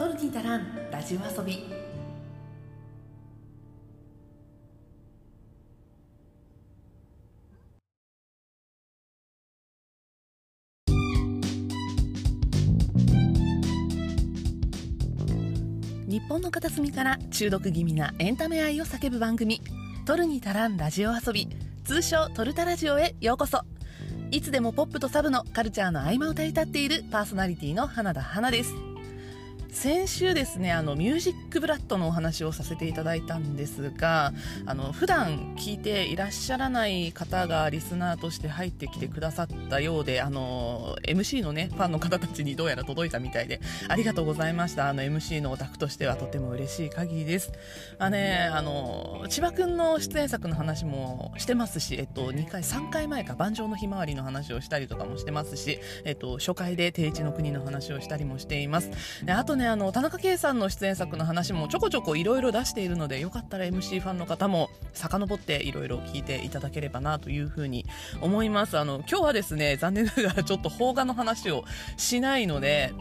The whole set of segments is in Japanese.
トルティタランラジオ遊び。日本の片隅から中毒気味なエンタメ愛を叫ぶ番組「トルに足らんラジオ遊び」通称「トルタラジオ」へようこそ。いつでもポップとサブのカルチャーの合間を歌い立っているパーソナリティの花田花です。先週ですねあのミュージックブラッドのお話をさせていただいたんですがあの普段聞いていらっしゃらない方がリスナーとして入ってきてくださったようであの MC のねファンの方たちにどうやら届いたみたいでありがとうございました。あの MC のオタクとしてはとても嬉しい限りです。あねあの千葉くんの出演作の話もしてますしえっと2回3回前か盤上のひまわりの話をしたりとかもしてますしえっと初回で定一の国の話をしたりもしています。であとねねあの田中圭さんの出演作の話もちょこちょこいろいろ出しているのでよかったら MC ファンの方も遡っていろいろ聞いていただければなというふうに思います。あの今日はですね残念ながらちょっと邦画の話をしないので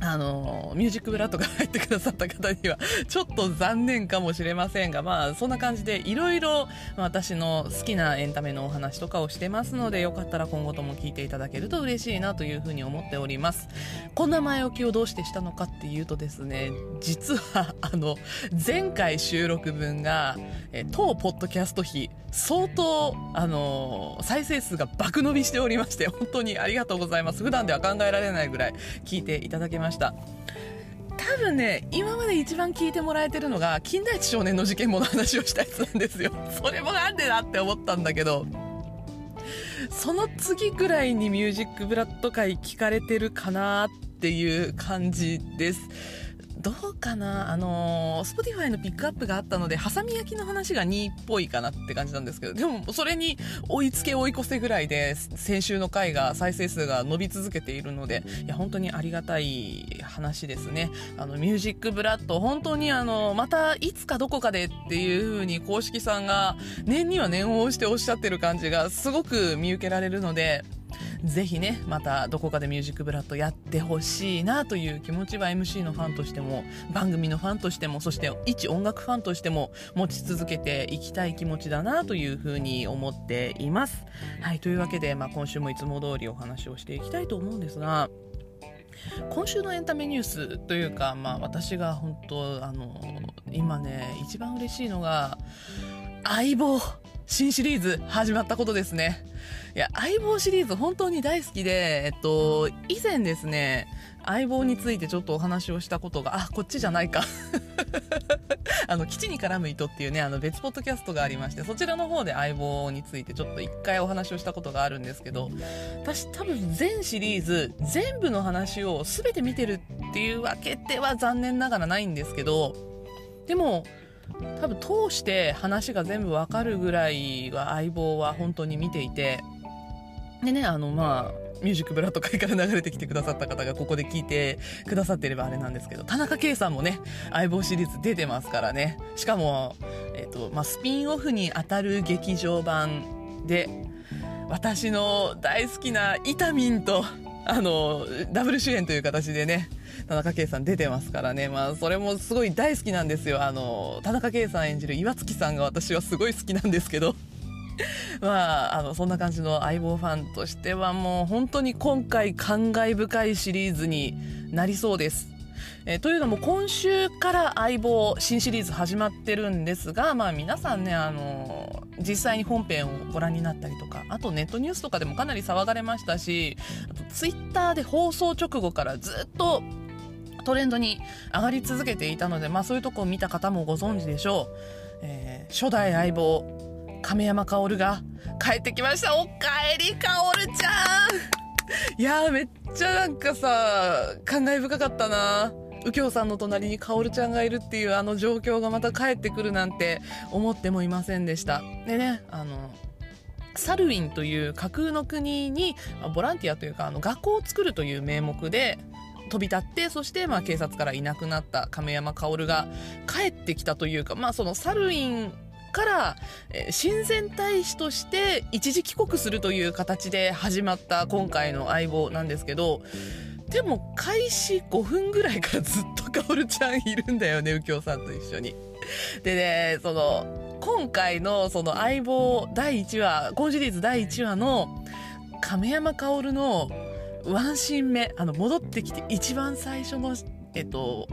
あのミュージックブラッドが入ってくださった方にはちょっと残念かもしれませんがまあそんな感じでいろいろ私の好きなエンタメのお話とかをしてますのでよかったら今後とも聞いていただけると嬉しいなというふうに思っております。こんな前置きをどうしてしたのかっていうとですね実はあの前回収録分がえ当ポッドキャスト費相当あの再生数が爆伸びしておりまして本当にありがとうございます。普段では考えられないぐらい聞いていただけまました。多分ね今まで一番聞いてもらえてるのが金田一少年の事件簿の話をしたやつなんですよ。それもなんでだって思ったんだけど。その次ぐらいにミュージックブラッド界聞かれてるかなっていう感じです。どうかな？あのー、Spotify のピックアップがあったので、ハサミ焼きの話が2位っぽいかなって感じなんですけど、でもそれに追いつけ追い越せぐらいで、先週の回が再生数が伸び続けているので、いや、本当にありがたい話ですね。あの、ミュージックブラッド、本当にあの、またいつかどこかでっていう風に公式さんが年には念を押しておっしゃってる感じがすごく見受けられるので、ぜひねまたどこかでミュージックブラッドやってほしいなという気持ちは MC のファンとしても番組のファンとしてもそして一音楽ファンとしても持ち続けていきたい気持ちだなというふうに思っています。はいというわけで、まあ、今週もいつも通りお話をしていきたいと思うんですが今週のエンタメニュースというか、まあ、私が本当あの今ね一番嬉しいのが相棒新シリーズ始まったことですね。いや、相棒シリーズ本当に大好きで、えっと、以前ですね、相棒についてちょっとお話をしたことが、あ、こっちじゃないか。あの、基地に絡む糸っていうね、あの別ポッドキャストがありまして、そちらの方で相棒についてちょっと一回お話をしたことがあるんですけど、私多分全シリーズ、全部の話を全て見てるっていうわけでは残念ながらないんですけど、でも、多分通して話が全部わかるぐらいは相棒は本当に見ていて、でね、あの、まあ、ミュージックブラッド会から流れてきてくださった方がここで聞いてくださってればあれなんですけど、田中圭さんもね、相棒シリーズ出てますからね。しかも、え、ー、と、まあ、スピンオフに当たる劇場版で、私の大好きなイタミンと、あの、ダブル主演という形でね、田中圭さん出てますからね。まあ、それもすごい大好きなんですよ。あの、田中圭さん演じる岩月さんが私はすごい好きなんですけど。まあ、あの、そんな感じの相棒ファンとしてはもう本当に今回感慨深いシリーズになりそうです。え、というのも今週から相棒新シリーズ始まってるんですが、まあ皆さんね、あの実際に本編をご覧になったりとか、あとネットニュースとかでもかなり騒がれましたし、あとツイッターで放送直後からずっとトレンドに上がり続けていたので、まあそういうとこを見た方もご存知でしょう。えー、初代相棒、亀山薫が帰ってきました。おかえり薫ちゃん。いやーめっちゃなんかさ感慨深かったな。右京さんの隣に薫ちゃんがいるっていうあの状況がまた帰ってくるなんて思ってもいませんでした。でねあのサルウィンという架空の国にボランティアというかあの学校を作るという名目で飛び立ってそしてまあ警察からいなくなった亀山薫が帰ってきたというかまあそのサルウィンから、親善大使として一時帰国するという形で始まった今回の相棒なんですけど、でも開始5分ぐらいからずっとカオルちゃんいるんだよね右京さんと一緒に。でねその今回のその相棒第1話今シリーズ第1話の亀山薫のワンシーン目あの戻ってきて一番最初のえっと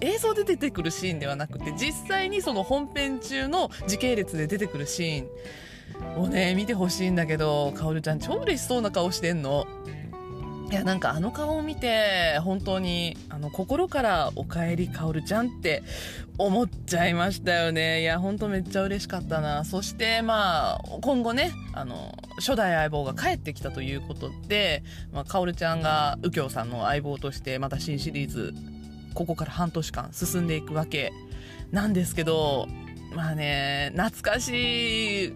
映像で出てくるシーンではなくて実際にその本編中の時系列で出てくるシーンをね見てほしいんだけどかおるちゃん超嬉しそうな顔してんの。いやなんかあの顔を見て本当にあの心から「おかえりかおるちゃん」って思っちゃいましたよね。いや本当めっちゃ嬉しかったな。そしてまあ今後ねあの初代相棒が帰ってきたということで、まあ、かおるちゃんが右京さんの相棒としてまた新シリーズここから半年間進んでいくわけなんですけどまあね懐かしい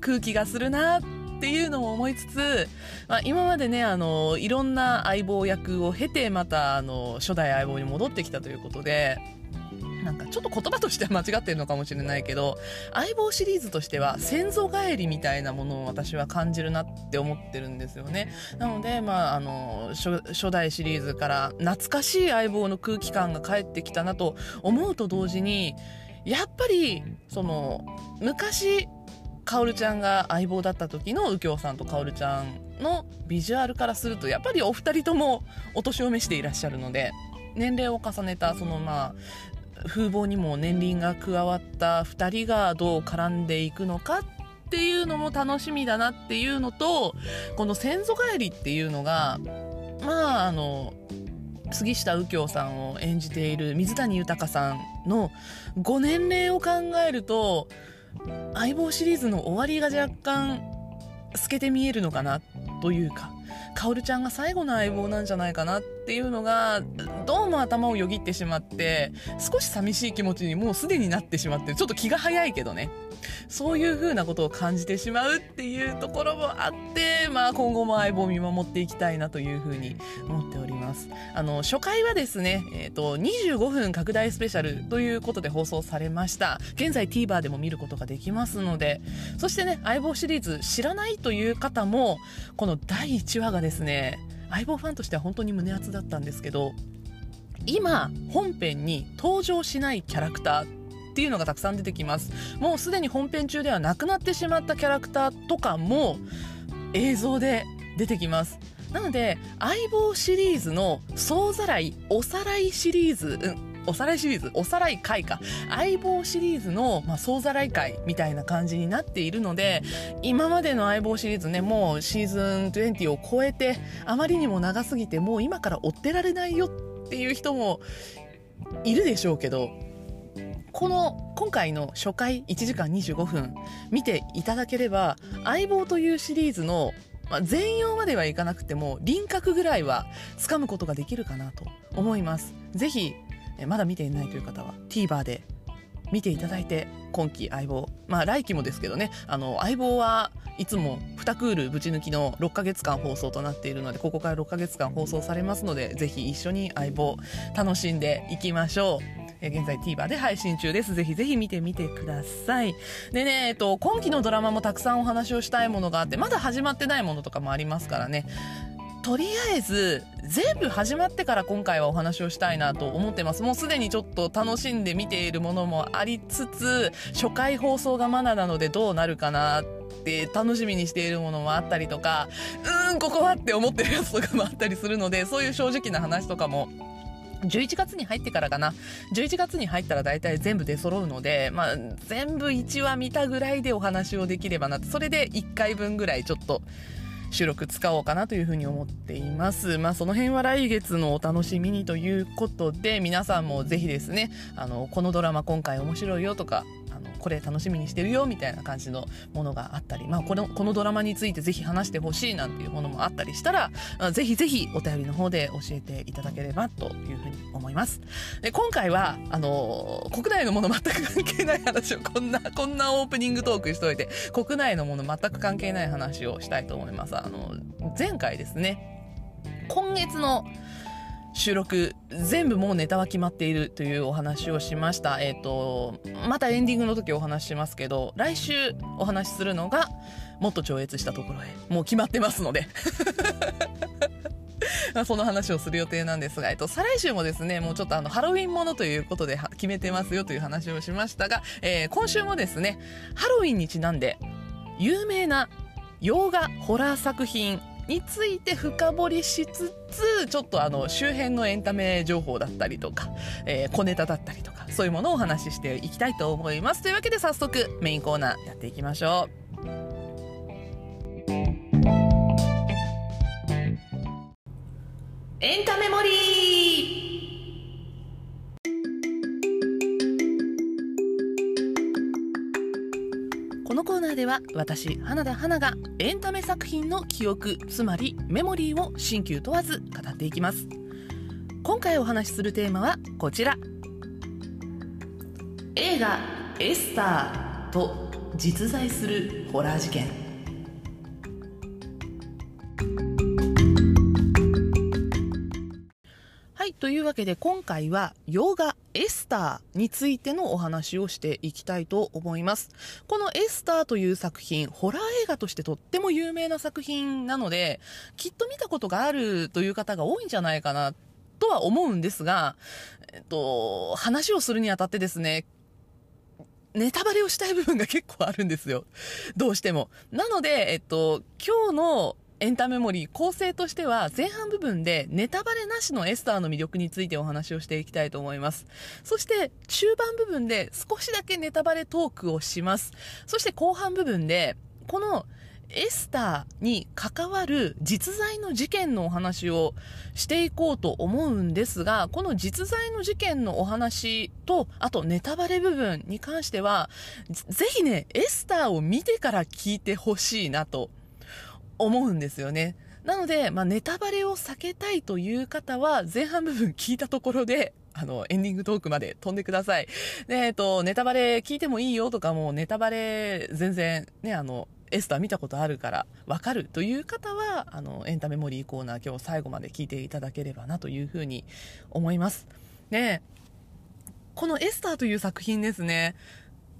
空気がするなっっていうのも思いつつ、まあ、今までねあのいろんな相棒役を経てまたあの初代相棒に戻ってきたということでなんかちょっと言葉としては間違ってるのかもしれないけど相棒シリーズとしては先祖返りみたいなものを私は感じるなって思ってるんですよね。なのでまああの初代シリーズから懐かしい相棒の空気感が返ってきたなと思うと同時にやっぱりその昔カオルちゃんが相棒だった時の右京さんとカオルちゃんのビジュアルからするとやっぱりお二人ともお年を召していらっしゃるので年齢を重ねたそのまあ風貌にも年輪が加わった2人がどう絡んでいくのかっていうのも楽しみだなっていうのとこの先祖返りっていうのがまああの杉下右京さんを演じている水谷豊さんのご年齢を考えると相棒シリーズの終わりが若干透けて見えるのかなというか薫ちゃんが最後の相棒なんじゃないかなっていうのがどうも頭をよぎってしまって少し寂しい気持ちにもうすでになってしまってちょっと気が早いけどね。そういう風なことを感じてしまうっていうところもあって、まあ、今後も相棒を見守っていきたいなという風に思っております。あの初回はですね、えーと、25分拡大スペシャルということで放送されました。現在 TVer でも見ることができますのでそしてね相棒シリーズ知らないという方もこの第1話がですね相棒ファンとしては本当に胸熱だったんですけど今本編に登場しないキャラクターっていうのがたくさん出てきます。もうすでに本編中ではなくなってしまったキャラクターとかも映像で出てきます。なので相棒シリーズの総ざらいおさらいシリーズ、うんおさらいシリーズおさらい回か。相棒シリーズの、まあ、総ざらい回みたいな感じになっているので今までの相棒シリーズねもうシーズン20を超えてあまりにも長すぎてもう今から追ってられないよっていう人もいるでしょうけどこの今回の初回1時間25分見ていただければ相棒というシリーズのまあ、全容まではいかなくても輪郭ぐらいはつかむことができるかなと思います。ぜひまだ見ていないという方は TVer で見ていただいて今期相棒まあ来期もですけどねあの相棒はいつも2クールぶち抜きの6ヶ月間放送となっているのでここから6ヶ月間放送されますのでぜひ一緒に相棒楽しんでいきましょう。え現在 TVer で配信中です。ぜひぜひ見てみてください。でね、えっと、今期のドラマもたくさんお話をしたいものがあって、まだ始まってないものとかもありますからね。とりあえず全部始まってから今回はお話をしたいなと思ってますもうすでにちょっと楽しんで見ているものもありつつ初回放送がまだなのでどうなるかなって楽しみにしているものもあったりとかうーんここはって思ってるやつとかもあったりするのでそういう正直な話とかも11月に入ってからかな。11月に入ったら大体全部出揃うので、まあ、全部1話見たぐらいでお話をできればなそれで1回分ぐらいちょっと収録使おうかなというふうに思っています。まあ、その辺は来月のお楽しみにということで、皆さんもぜひですね、あの、このドラマ今回面白いよとか、あのこれ楽しみにしてるよみたいな感じのものがあったり、まあ、このこのドラマについてぜひ話してほしいなんていうものもあったりしたらぜひぜひお便りの方で教えていただければというふうに思います。で今回はあの国内のもの全く関係ない話を こんなこんなオープニングトークしといて国内のもの全く関係ない話をしたいと思います。あの前回ですね今月の収録全部もうネタは決まっているというお話をしました。えっ、ー、と、またエンディングの時お話ししますけど、来週お話しするのが、もっと超越したところへ、もう決まってますので。その話をする予定なんですが、えっと、再来週もですね、もうちょっとあの、ハロウィンものということで決めてますよという話をしましたが、えー、今週もですね、ハロウィンにちなんで、有名な洋画ホラー作品について深掘りしつつちょっとあの周辺のエンタメ情報だったりとか、えー、小ネタだったりとかそういうものをお話ししていきたいと思います。というわけで早速メインコーナーやっていきましょう。エンタメモリーのコーナーでは私花田花がエンタメ作品の記憶つまりメモリーを新旧問わず語っていきます。今回お話しするテーマはこちら。映画「エスター」と実在するホラー事件。はい、というわけで今回は洋画エスターについてのお話をしていきたいと思います。このエスターという作品、ホラー映画としてとっても有名な作品なので、きっと見たことがあるという方が多いんじゃないかなとは思うんですが、えっと、話をするにあたってですね、ネタバレをしたい部分が結構あるんですよ。どうしても。なので、えっと、今日のエンタメモリー構成としては前半部分でネタバレなしのエスターの魅力についてお話をしていきたいと思います。そして中盤部分で少しだけネタバレトークをします。そして後半部分でこのエスターに関わる実在の事件のお話をしていこうと思うんですが、この実在の事件のお話と、あとネタバレ部分に関しては、ぜひね、エスターを見てから聞いてほしいなと思うんですよね。なので、まあ、ネタバレを避けたいという方は、前半部分聞いたところで、あの、エンディングトークまで飛んでください。で、えっと、ネタバレ聞いてもいいよとかも、ネタバレ全然、ね、あの、エスター見たことあるからわかるという方は、あの、エンタメモリーコーナー今日最後まで聞いていただければなというふうに思います。で、このエスターという作品ですね、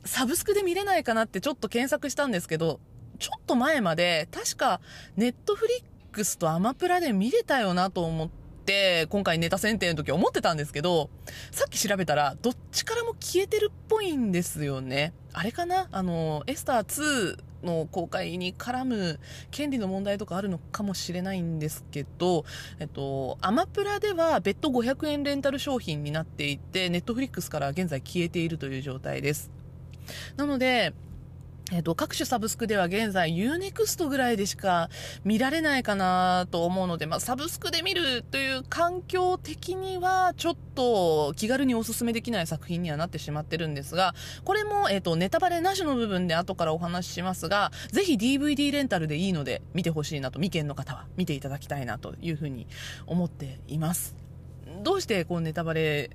サブスクで見れないかなってちょっと検索したんですけど、ちょっと前まで、確か、ネットフリックスとアマプラで見れたよなと思って、今回ネタ選定の時思ってたんですけど、さっき調べたら、どっちからも消えてるっぽいんですよね。あれかな？あの、エスター2の公開に絡む権利の問題とかあるのかもしれないんですけど、えっと、アマプラでは別途500円レンタル商品になっていて、ネットフリックスから現在消えているという状態です。なので、えっ、と、各種サブスクでは現在 Unext ぐらいでしか見られないかなと思うので、まあ、サブスクで見るという環境的にはちょっと気軽にお勧めできない作品にはなってしまってるんですが、これも、えっ、と、ネタバレなしの部分で後からお話ししますが、ぜひ DVD レンタルでいいので見てほしいなと、未見の方は見ていただきたいなというふうに思っています。どうしてこうネタバレ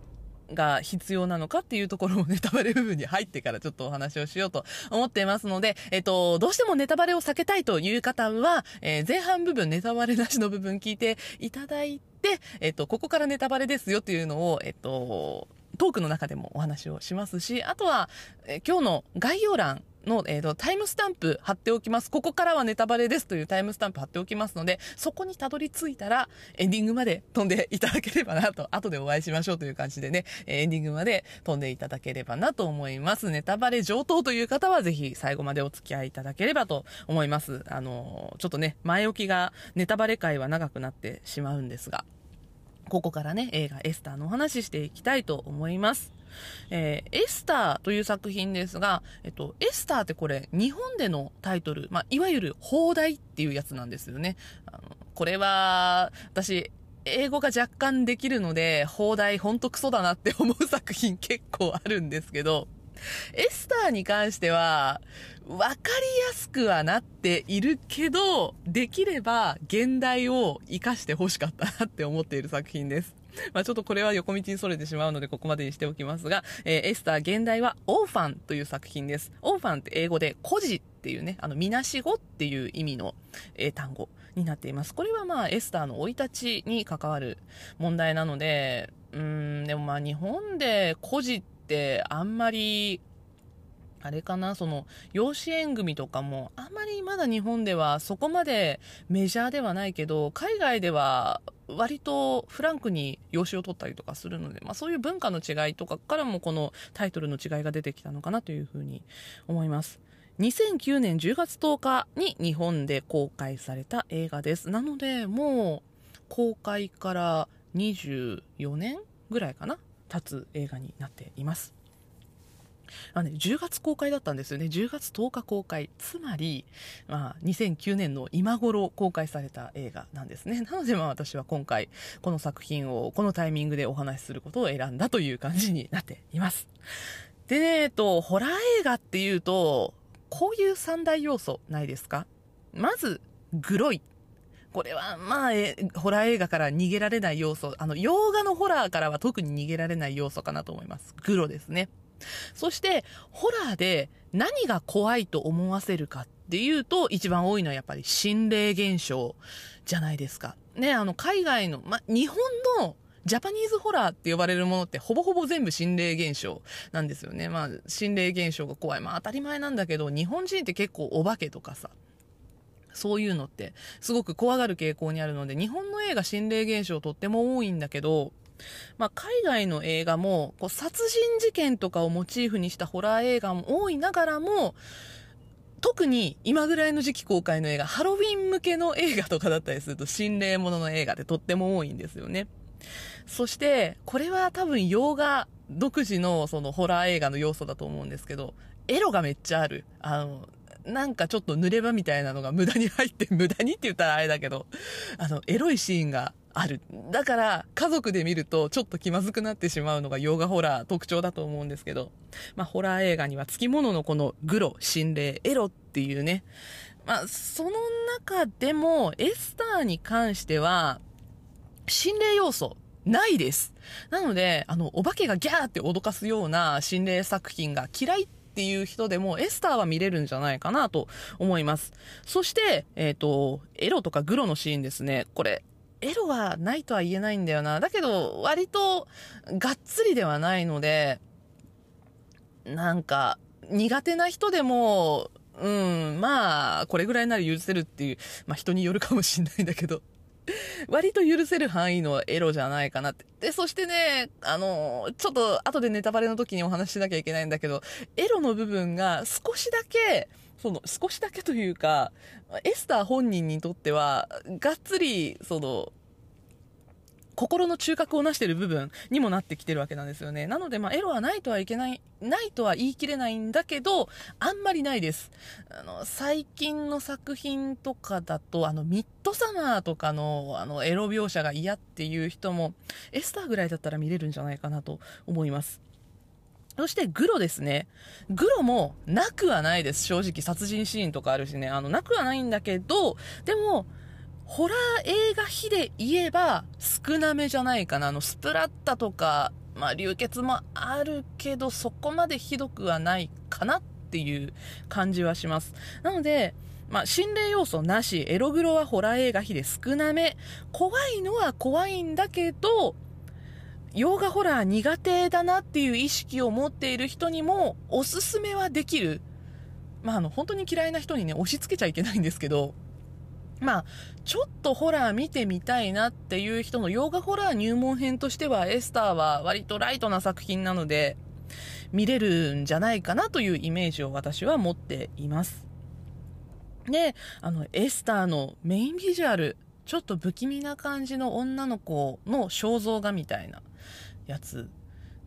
が必要なのかっていうところもネタバレ部分に入ってからちょっとお話をしようと思っていますので、えっと、どうしてもネタバレを避けたいという方は、えー、前半部分、ネタバレなしの部分聞いていただいて、えっと、ここからネタバレですよっていうのを、えっと、トークの中でもお話をしますし、あとは、え今日の概要欄の、えーと、タイムスタンプ貼っておきます。ここからはネタバレですというタイムスタンプ貼っておきますので、そこにたどり着いたら、エンディングまで飛んでいただければなと、後でお会いしましょうという感じでね、エンディングまで飛んでいただければなと思います。ネタバレ上等という方は、ぜひ最後までお付き合いいただければと思います。あの、ちょっとね、前置きがネタバレ会は長くなってしまうんですが、ここからね、映画エスターのお話ししていきたいと思います。えー、エスターという作品ですが、えっと、エスターってこれ、日本でのタイトル、まあ、いわゆる放題っていうやつなんですよね。あのこれは、私、英語が若干できるので、放題ほんとクソだなって思う作品結構あるんですけど、エスターに関しては、わかりやすくはなっているけど、できれば現代を活かして欲しかったなって思っている作品です。まあちょっとこれは横道にそれてしまうのでここまでにしておきますが、えー、エスター現代はオーファンという作品です。オーファンって英語で孤児っていうね、あの、みなしごっていう意味の英単語になっています。これはまあエスターの生い立ちに関わる問題なので、うん、でもまあ日本で孤児ってあんまりあれかな、その、養子縁組とかも、あまりまだ日本ではそこまでメジャーではないけど、海外では割とフランクに養子を取ったりとかするので、まあそういう文化の違いとかからもこのタイトルの違いが出てきたのかなというふうに思います。2009年10月10日に日本で公開された映画です。なので、もう公開から24年ぐらいかな経つ映画になっています。あのね、10月公開だったんですよね。10月10日公開。つまり、まあ、2009年の今頃公開された映画なんですね。なので、まあ私は今回、この作品をこのタイミングでお話しすることを選んだという感じになっています。でね、えっと、ホラー映画っていうと、こういう三大要素ないですか？まず、グロい。これは、まあ、え、ホラー映画から逃げられない要素。あの、洋画のホラーからは特に逃げられない要素かなと思います。グロですね。そして、ホラーで何が怖いと思わせるかっていうと、一番多いのはやっぱり心霊現象じゃないですか。ね、あの、海外の、ま、日本のジャパニーズホラーって呼ばれるものってほぼほぼ全部心霊現象なんですよね。まあ、心霊現象が怖い。まあ当たり前なんだけど、日本人って結構お化けとかさ、そういうのってすごく怖がる傾向にあるので、日本の映画心霊現象とっても多いんだけど、まあ、海外の映画も、こう、殺人事件とかをモチーフにしたホラー映画も多いながらも、特に今ぐらいの時期公開の映画、ハロウィン向けの映画とかだったりすると心霊ものの映画ってとっても多いんですよね。そして、これは多分洋画独自のそのホラー映画の要素だと思うんですけど、エロがめっちゃある。あの、なんかちょっと濡れ場みたいなのが無駄に入って、無駄にって言ったらあれだけど、あの、エロいシーンがある。だから、家族で見るとちょっと気まずくなってしまうのが洋画ホラー特徴だと思うんですけど、まあ、ホラー映画には付き物ののこのグロ、心霊、エロっていうね、まあ、その中でも、エスターに関しては、心霊要素、ないです。なので、あの、お化けがギャーって脅かすような心霊作品が嫌いっていう人でもエスターは見れるんじゃないかなと思います。そして、えっ、ー、と、エロとかグロのシーンですね。これ、エロはないとは言えないんだよな。だけど、割と、がっつりではないので、なんか、苦手な人でも、うん、まあ、これぐらいなら許せるっていう、まあ人によるかもしんないんだけど、割と許せる範囲のエロじゃないかなって。で、そしてね、あの、ちょっと後でネタバレの時にお話ししなきゃいけないんだけど、エロの部分が少しだけ、その、少しだけというか、エスター本人にとっては、がっつり、その、心の中核をなしている部分にもなってきてるわけなんですよね。なので、まあ、エロはないとはいけない、ないとは言い切れないんだけど、あんまりないです。あの、最近の作品とかだと、あの、ミッドサマーとかの、あの、エロ描写が嫌っていう人も、エスターぐらいだったら見れるんじゃないかなと思います。そしてグロですね。グロもなくはないです。正直殺人シーンとかあるしね。あの、なくはないんだけど、でも、ホラー映画比で言えば少なめじゃないかな。あの、スプラッタとか、まあ、流血もあるけど、そこまでひどくはないかなっていう感じはします。なので、まあ、心霊要素なし、エログロはホラー映画比で少なめ。怖いのは怖いんだけど、洋画ホラー苦手だなっていう意識を持っている人にもおすすめはできる。まあ、あの、本当に嫌いな人にね、押し付けちゃいけないんですけど、まあ、ちょっとホラー見てみたいなっていう人の洋画ホラー入門編としては、エスターは割とライトな作品なので、見れるんじゃないかなというイメージを私は持っています。で、あの、エスターのメインビジュアル、ちょっと不気味な感じの女の子の肖像画みたいなやつ。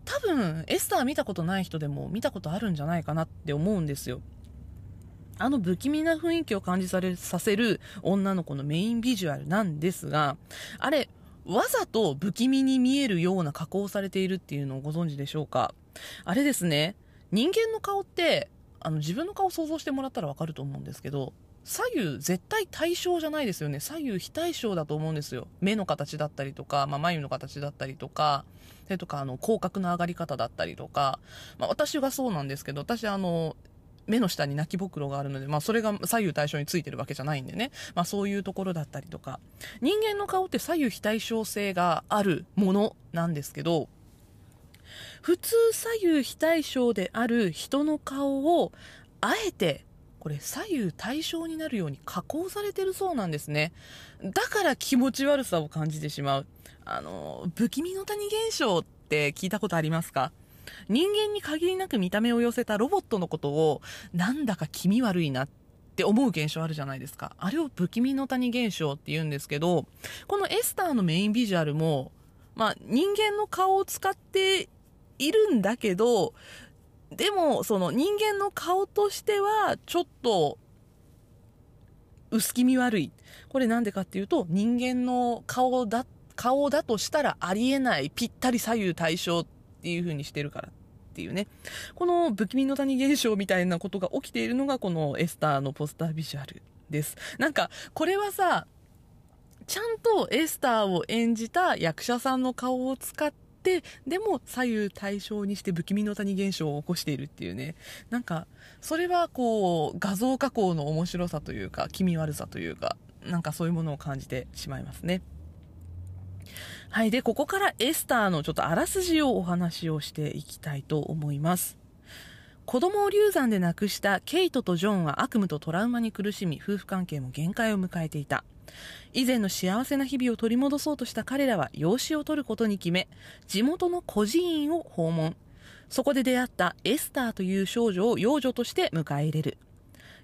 多分、エスター見たことない人でも見たことあるんじゃないかなって思うんですよ。あの不気味な雰囲気を感じされさせる女の子のメインビジュアルなんですが、あれ、わざと不気味に見えるような加工されているっていうのをご存知でしょうか？あれですね、人間の顔って、あの自分の顔を想像してもらったらわかると思うんですけど、左右絶対対称じゃないですよね。左右非対称だと思うんですよ。目の形だったりとか、まあ、眉の形だったりとか、それとか、あの、口角の上がり方だったりとか、まあ、私はそうなんですけど、私、あの、目の下に泣きぼくろがあるので、まあそれが左右対称についてるわけじゃないんでね。まあそういうところだったりとか。人間の顔って左右非対称性があるものなんですけど、普通左右非対称である人の顔をあえてこれ左右対称になるように加工されてるそうなんですねだから気持ち悪さを感じてしまうあの不気味の谷現象って聞いたことありますか？人間に限りなく見た目を寄せたロボットのことをなんだか気味悪いなって思う現象あるじゃないですか。あれを不気味の谷現象って言うんですけど、このエスターのメインビジュアルも、まあ人間の顔を使っているんだけど、でもその人間の顔としてはちょっと薄気味悪い。これなんでかっていうと人間の顔だ、顔だとしたらありえないぴったり左右対称っていう風にしてるからっていうね。この不気味の谷現象みたいなことが起きているのがこのエスターのポスタービジュアルです。なんか、これはさ、ちゃんとエスターを演じた役者さんの顔を使って、でも左右対称にして不気味の谷現象を起こしているっていうね。なんか、それはこう、画像加工の面白さというか、気味悪さというか、なんかそういうものを感じてしまいますね。はい。で、ここからエスターのちょっとあらすじをお話をしていきたいと思います。子供を流産で亡くしたケイトとジョンは悪夢とトラウマに苦しみ、夫婦関係も限界を迎えていた。以前の幸せな日々を取り戻そうとした彼らは養子を取ることに決め、地元の孤児院を訪問。そこで出会ったエスターという少女を養女として迎え入れる。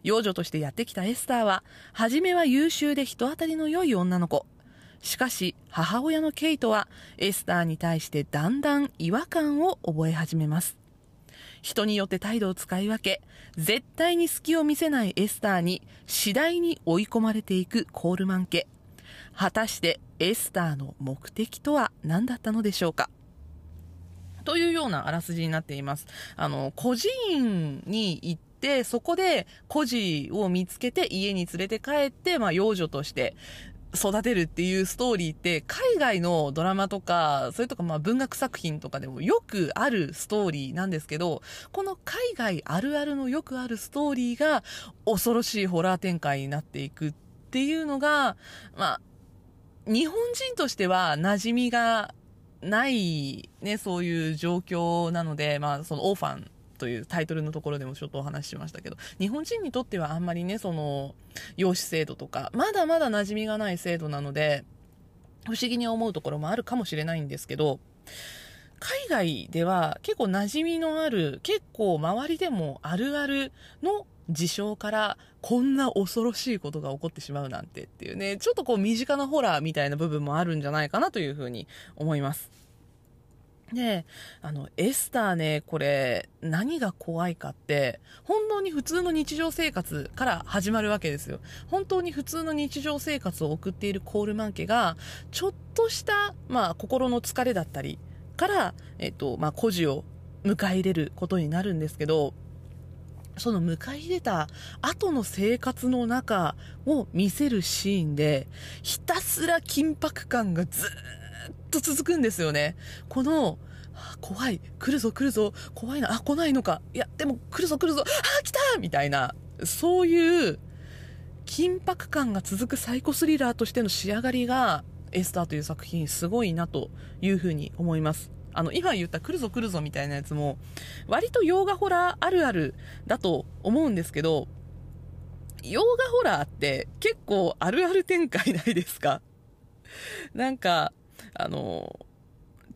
養女としてやってきたエスターは、初めは優秀で人当たりの良い女の子。しかし母親のケイトはエスターに対してだんだん違和感を覚え始めます。人によって態度を使い分け絶対に隙を見せないエスターに次第に追い込まれていくコールマン家。果たしてエスターの目的とは何だったのでしょうか？というようなあらすじになっています。あの孤児院に行ってそこで孤児を見つけて家に連れて帰って、まあ、幼女として育てるっていうストーリーって海外のドラマとかそれとかまあ文学作品とかでもよくあるストーリーなんですけどこの海外あるあるのよくあるストーリーが恐ろしいホラー展開になっていくっていうのがまあ日本人としては馴染みがないねそういう状況なのでまあそのオーファンというタイトルのところでもちょっとお話ししましたけど、日本人にとってはあんまりね、その、養子制度とか、まだまだ馴染みがない制度なので、不思議に思うところもあるかもしれないんですけど、海外では結構馴染みのある、結構周りでもあるあるの事象からこんな恐ろしいことが起こってしまうなんてっていうね、ちょっとこう身近なホラーみたいな部分もあるんじゃないかなというふうに思います。で、あの、エスターね、これ、何が怖いかって、本当に普通の日常生活から始まるわけですよ。本当に普通の日常生活を送っているコールマン家が、ちょっとした、まあ、心の疲れだったりから、えっと、まあ、孤児を迎え入れることになるんですけど、その迎え入れた後の生活の中を見せるシーンで、ひたすら緊迫感がずーっとっと続くんですよね。この、怖い、来るぞ来るぞ、怖いな、あ、来ないのか、いや、でも来るぞ来るぞ、あ、来たみたいな、そういう緊迫感が続くサイコスリラーとしての仕上がりが、エスターという作品すごいなというふうに思います。あの、今言った来るぞ来るぞみたいなやつも、割と洋画ホラーあるあるだと思うんですけど、洋画ホラーって結構あるある展開ないですか？なんか、あの、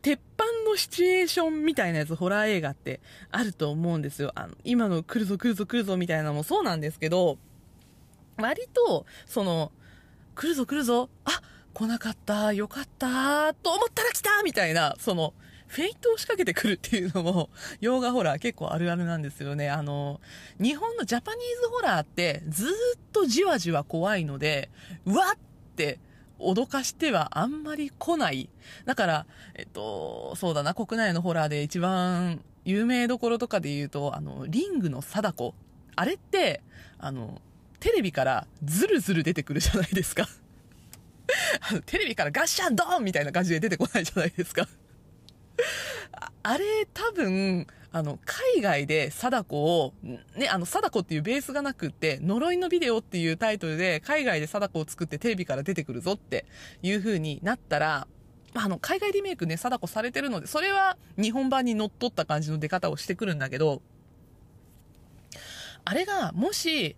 鉄板のシチュエーションみたいなやつ、ホラー映画ってあると思うんですよ。あの、今の来るぞ来るぞ来るぞみたいなのもそうなんですけど、割と、その、来るぞ来るぞ、あ、来なかった、よかった、と思ったら来たみたいな、その、フェイトを仕掛けてくるっていうのも、洋画ホラー結構あるあるなんですよね。あの、日本のジャパニーズホラーってずっとじわじわ怖いので、うわって脅かしてはあんまり来ない。だから、えっと、そうだな、国内のホラーで一番有名どころとかで言うと、あの、リングの貞子。あれって、あの、テレビからズルズル出てくるじゃないですか。あのテレビからガッシャンドーンみたいな感じで出てこないじゃないですか。あれ多分、あの、海外で貞子を、ね、あの、貞子っていうベースがなくって、呪いのビデオっていうタイトルで、海外で貞子を作ってテレビから出てくるぞっていう風になったら、あの、海外リメイクね、貞子されてるので、それは日本版に乗っ取った感じの出方をしてくるんだけど、あれが、もし、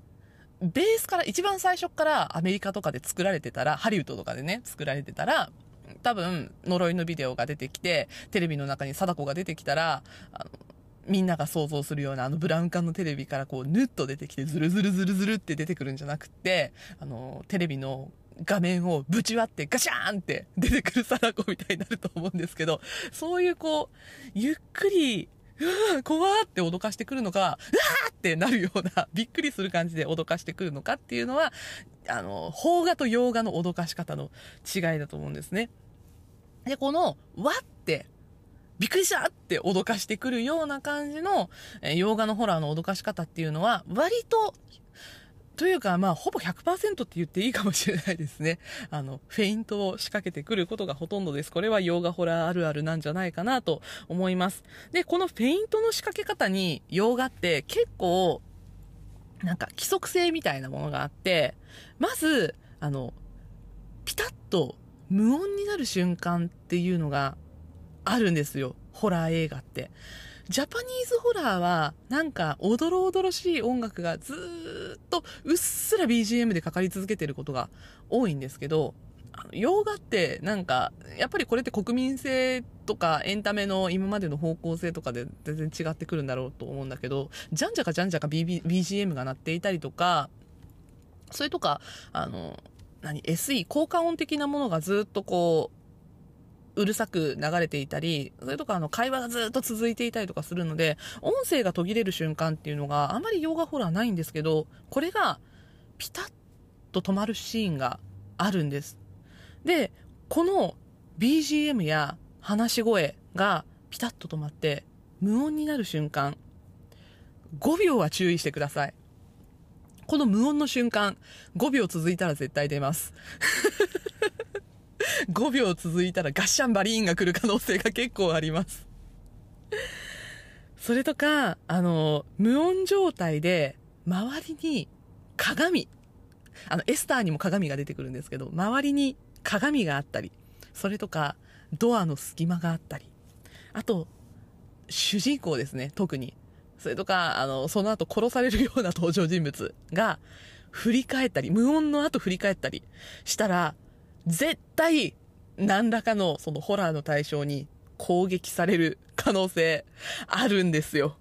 ベースから一番最初からアメリカとかで作られてたらハリウッドとかでね作られてたら多分呪いのビデオが出てきてテレビの中に貞子が出てきたらあのみんなが想像するようなあのブラウン管のテレビからこうヌッと出てきてズルズルズルズルって出てくるんじゃなくてあのテレビの画面をぶち割ってガシャーンって出てくる貞子みたいになると思うんですけどそういうこうゆっくりうわ怖って脅かしてくるのか、うわーってなるような、びっくりする感じで脅かしてくるのかっていうのは、あの、邦画と洋画の脅かし方の違いだと思うんですね。で、この、わって、びっくりしたって脅かしてくるような感じの、え洋画のホラーの脅かし方っていうのは、割とというか、まあ、ほぼ100%って言っていいかもしれないですね。あの、フェイントを仕掛けてくることがほとんどです。これは洋画ホラーあるあるなんじゃないかなと思います。で、このフェイントの仕掛け方に洋画って結構、なんか規則性みたいなものがあって、まず、あの、ピタッと無音になる瞬間っていうのがあるんですよ。ホラー映画って。ジャパニーズホラーは、なんか、おどろおどろしい音楽がずっと、うっすら BGM でかかり続けてることが多いんですけど、洋画ってなんか、やっぱりこれって国民性とかエンタメの今までの方向性とかで全然違ってくるんだろうと思うんだけど、じゃんじゃかじゃんじゃか BGM が鳴っていたりとか、それとか、あの、何、SE、効果音的なものがずっとこう、うるさく流れていたり、それとかあの会話がずっと続いていたりとかするので、音声が途切れる瞬間っていうのがあまり洋画ホラーないんですけど、これがピタッと止まるシーンがあるんです。で、この BGM や話し声がピタッと止まって無音になる瞬間、5秒は注意してください。この無音の瞬間、5秒続いたら絶対出ます。5秒続いたらガッシャンバリーンが来る可能性が結構あります。それとか、あの、無音状態で、周りに鏡、あの、エスターにも鏡が出てくるんですけど、周りに鏡があったり、それとか、ドアの隙間があったり、あと、主人公ですね、特に。それとか、あの、その後殺されるような登場人物が、振り返ったり、無音の後振り返ったりしたら、絶対何らかのそのホラーの対象に攻撃される可能性あるんですよ。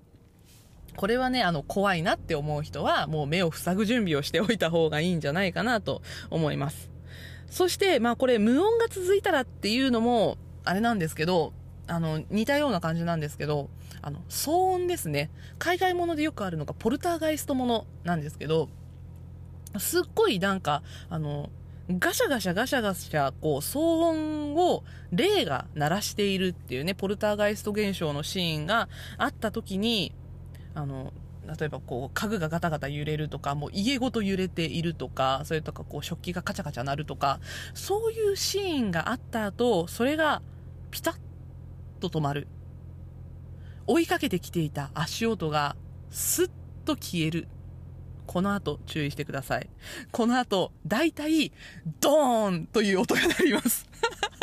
これはね、あの、怖いなって思う人は、もう目を塞ぐ準備をしておいた方がいいんじゃないかなと思います。そして、まあこれ、無音が続いたらっていうのも、あれなんですけど、あの、似たような感じなんですけど、あの、騒音ですね。海外ものでよくあるのが、ポルターガイストものなんですけど、すっごいなんか、あの、ガシャガシャガシャガシャ、こう、騒音を霊が鳴らしているっていうね、ポルターガイスト現象のシーンがあった時に、あの、例えばこう、家具がガタガタ揺れるとか、もう家ごと揺れているとか、それとかこう、食器がカチャカチャ鳴るとか、そういうシーンがあった後、それがピタッと止まる。追いかけてきていた足音がスッと消えるこの後注意してください。この後、だいたい、ドーンという音が鳴ります。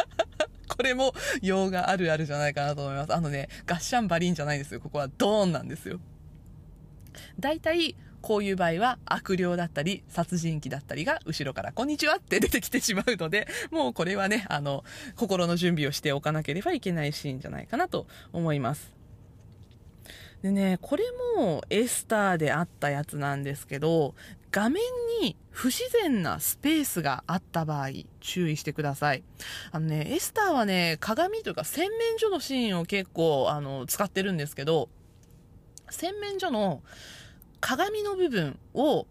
これも、洋画あるあるじゃないかなと思います。あのね、ガッシャンバリンじゃないんですよ。ここはドーンなんですよ。だいたい、こういう場合は悪霊だったり殺人鬼だったりが後ろからこんにちはって出てきてしまうので、もうこれはね、あの、心の準備をしておかなければいけないシーンじゃないかなと思います。でね、これもエスターであったやつなんですけど、画面に不自然なスペースがあった場合、注意してください。あのね、エスターはね、鏡というか洗面所のシーンを結構、あの、使ってるんですけど、洗面所の鏡の部分を、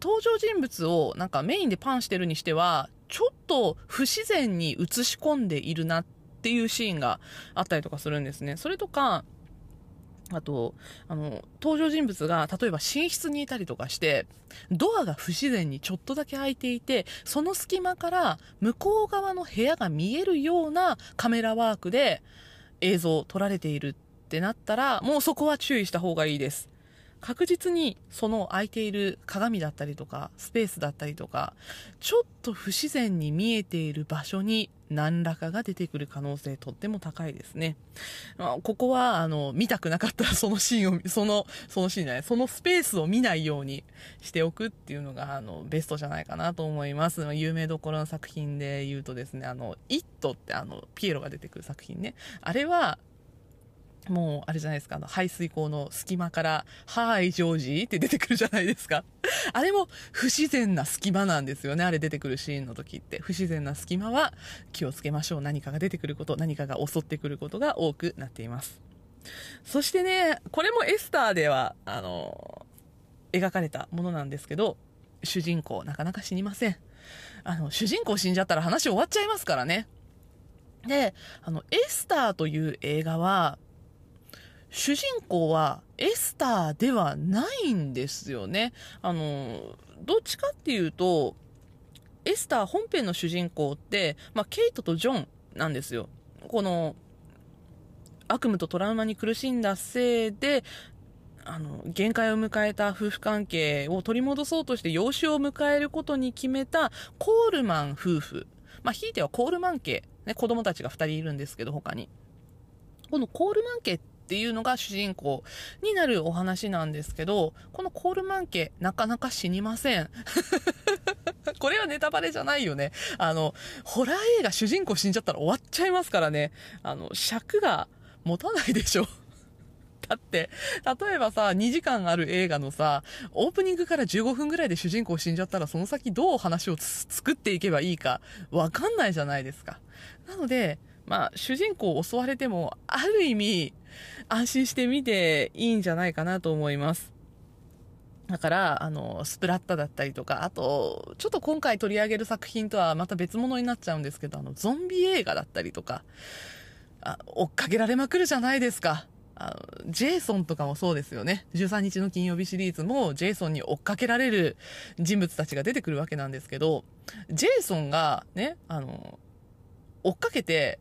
登場人物をなんかメインでパンしてるにしては、ちょっと不自然に映し込んでいるなっていうシーンがあったりとかするんですね。それとか、あと、あの、登場人物が、例えば寝室にいたりとかして、ドアが不自然にちょっとだけ開いていて、その隙間から向こう側の部屋が見えるようなカメラワークで映像を撮られているってなったら、もうそこは注意した方がいいです。確実にその空いている鏡だったりとかスペースだったりとかちょっと不自然に見えている場所に何らかが出てくる可能性とっても高いですね。まここはあの見たくなかったら そのシーンをそのそのシーンじゃないそのスペースを見ないようにしておくっていうのがあのベストじゃないかなと思います。有名どころの作品で言うとですねあの「イット!」ってあのピエロが出てくる作品ねあれはもう、あれじゃないですか、あの、排水口の隙間から、はーい、ジョージって出てくるじゃないですか。あれも不自然な隙間なんですよね、あれ出てくるシーンの時って。不自然な隙間は気をつけましょう。何かが出てくること、何かが襲ってくることが多くなっています。そしてね、これもエスターでは、あの、描かれたものなんですけど、主人公、なかなか死にません。あの、主人公死んじゃったら話終わっちゃいますからね。で、あの、エスターという映画は、主人公はエスターではないんですよね。あの、どっちかっていうと、エスター本編の主人公って、まあ、ケイトとジョンなんですよ。この、悪夢とトラウマに苦しんだせいで、あの、限界を迎えた夫婦関係を取り戻そうとして養子を迎えることに決めたコールマン夫婦。まあ、ひいてはコールマン家。ね、子供たちが2人いるんですけど、他に。このコールマン家ってっていうのが主人公になるお話なんですけど、このコールマン家、なかなか死にません。これはネタバレじゃないよね。あの、ホラー映画主人公死んじゃったら終わっちゃいますからね。あの、尺が持たないでしょ。だって、例えばさ、2時間ある映画のさ、オープニングから15分ぐらいで主人公死んじゃったら、その先どう話を作っていけばいいか、わかんないじゃないですか。なので、まあ、主人公を襲われても、ある意味、安心して見ていいんじゃないかなと思います。だから、あの、スプラッタだったりとか、あと、ちょっと今回取り上げる作品とはまた別物になっちゃうんですけど、あの、ゾンビ映画だったりとか、あ追っかけられまくるじゃないですか。あの、ジェイソンとかもそうですよね。13日の金曜日シリーズも、ジェイソンに追っかけられる人物たちが出てくるわけなんですけど、ジェイソンがね、あの、追っかけて、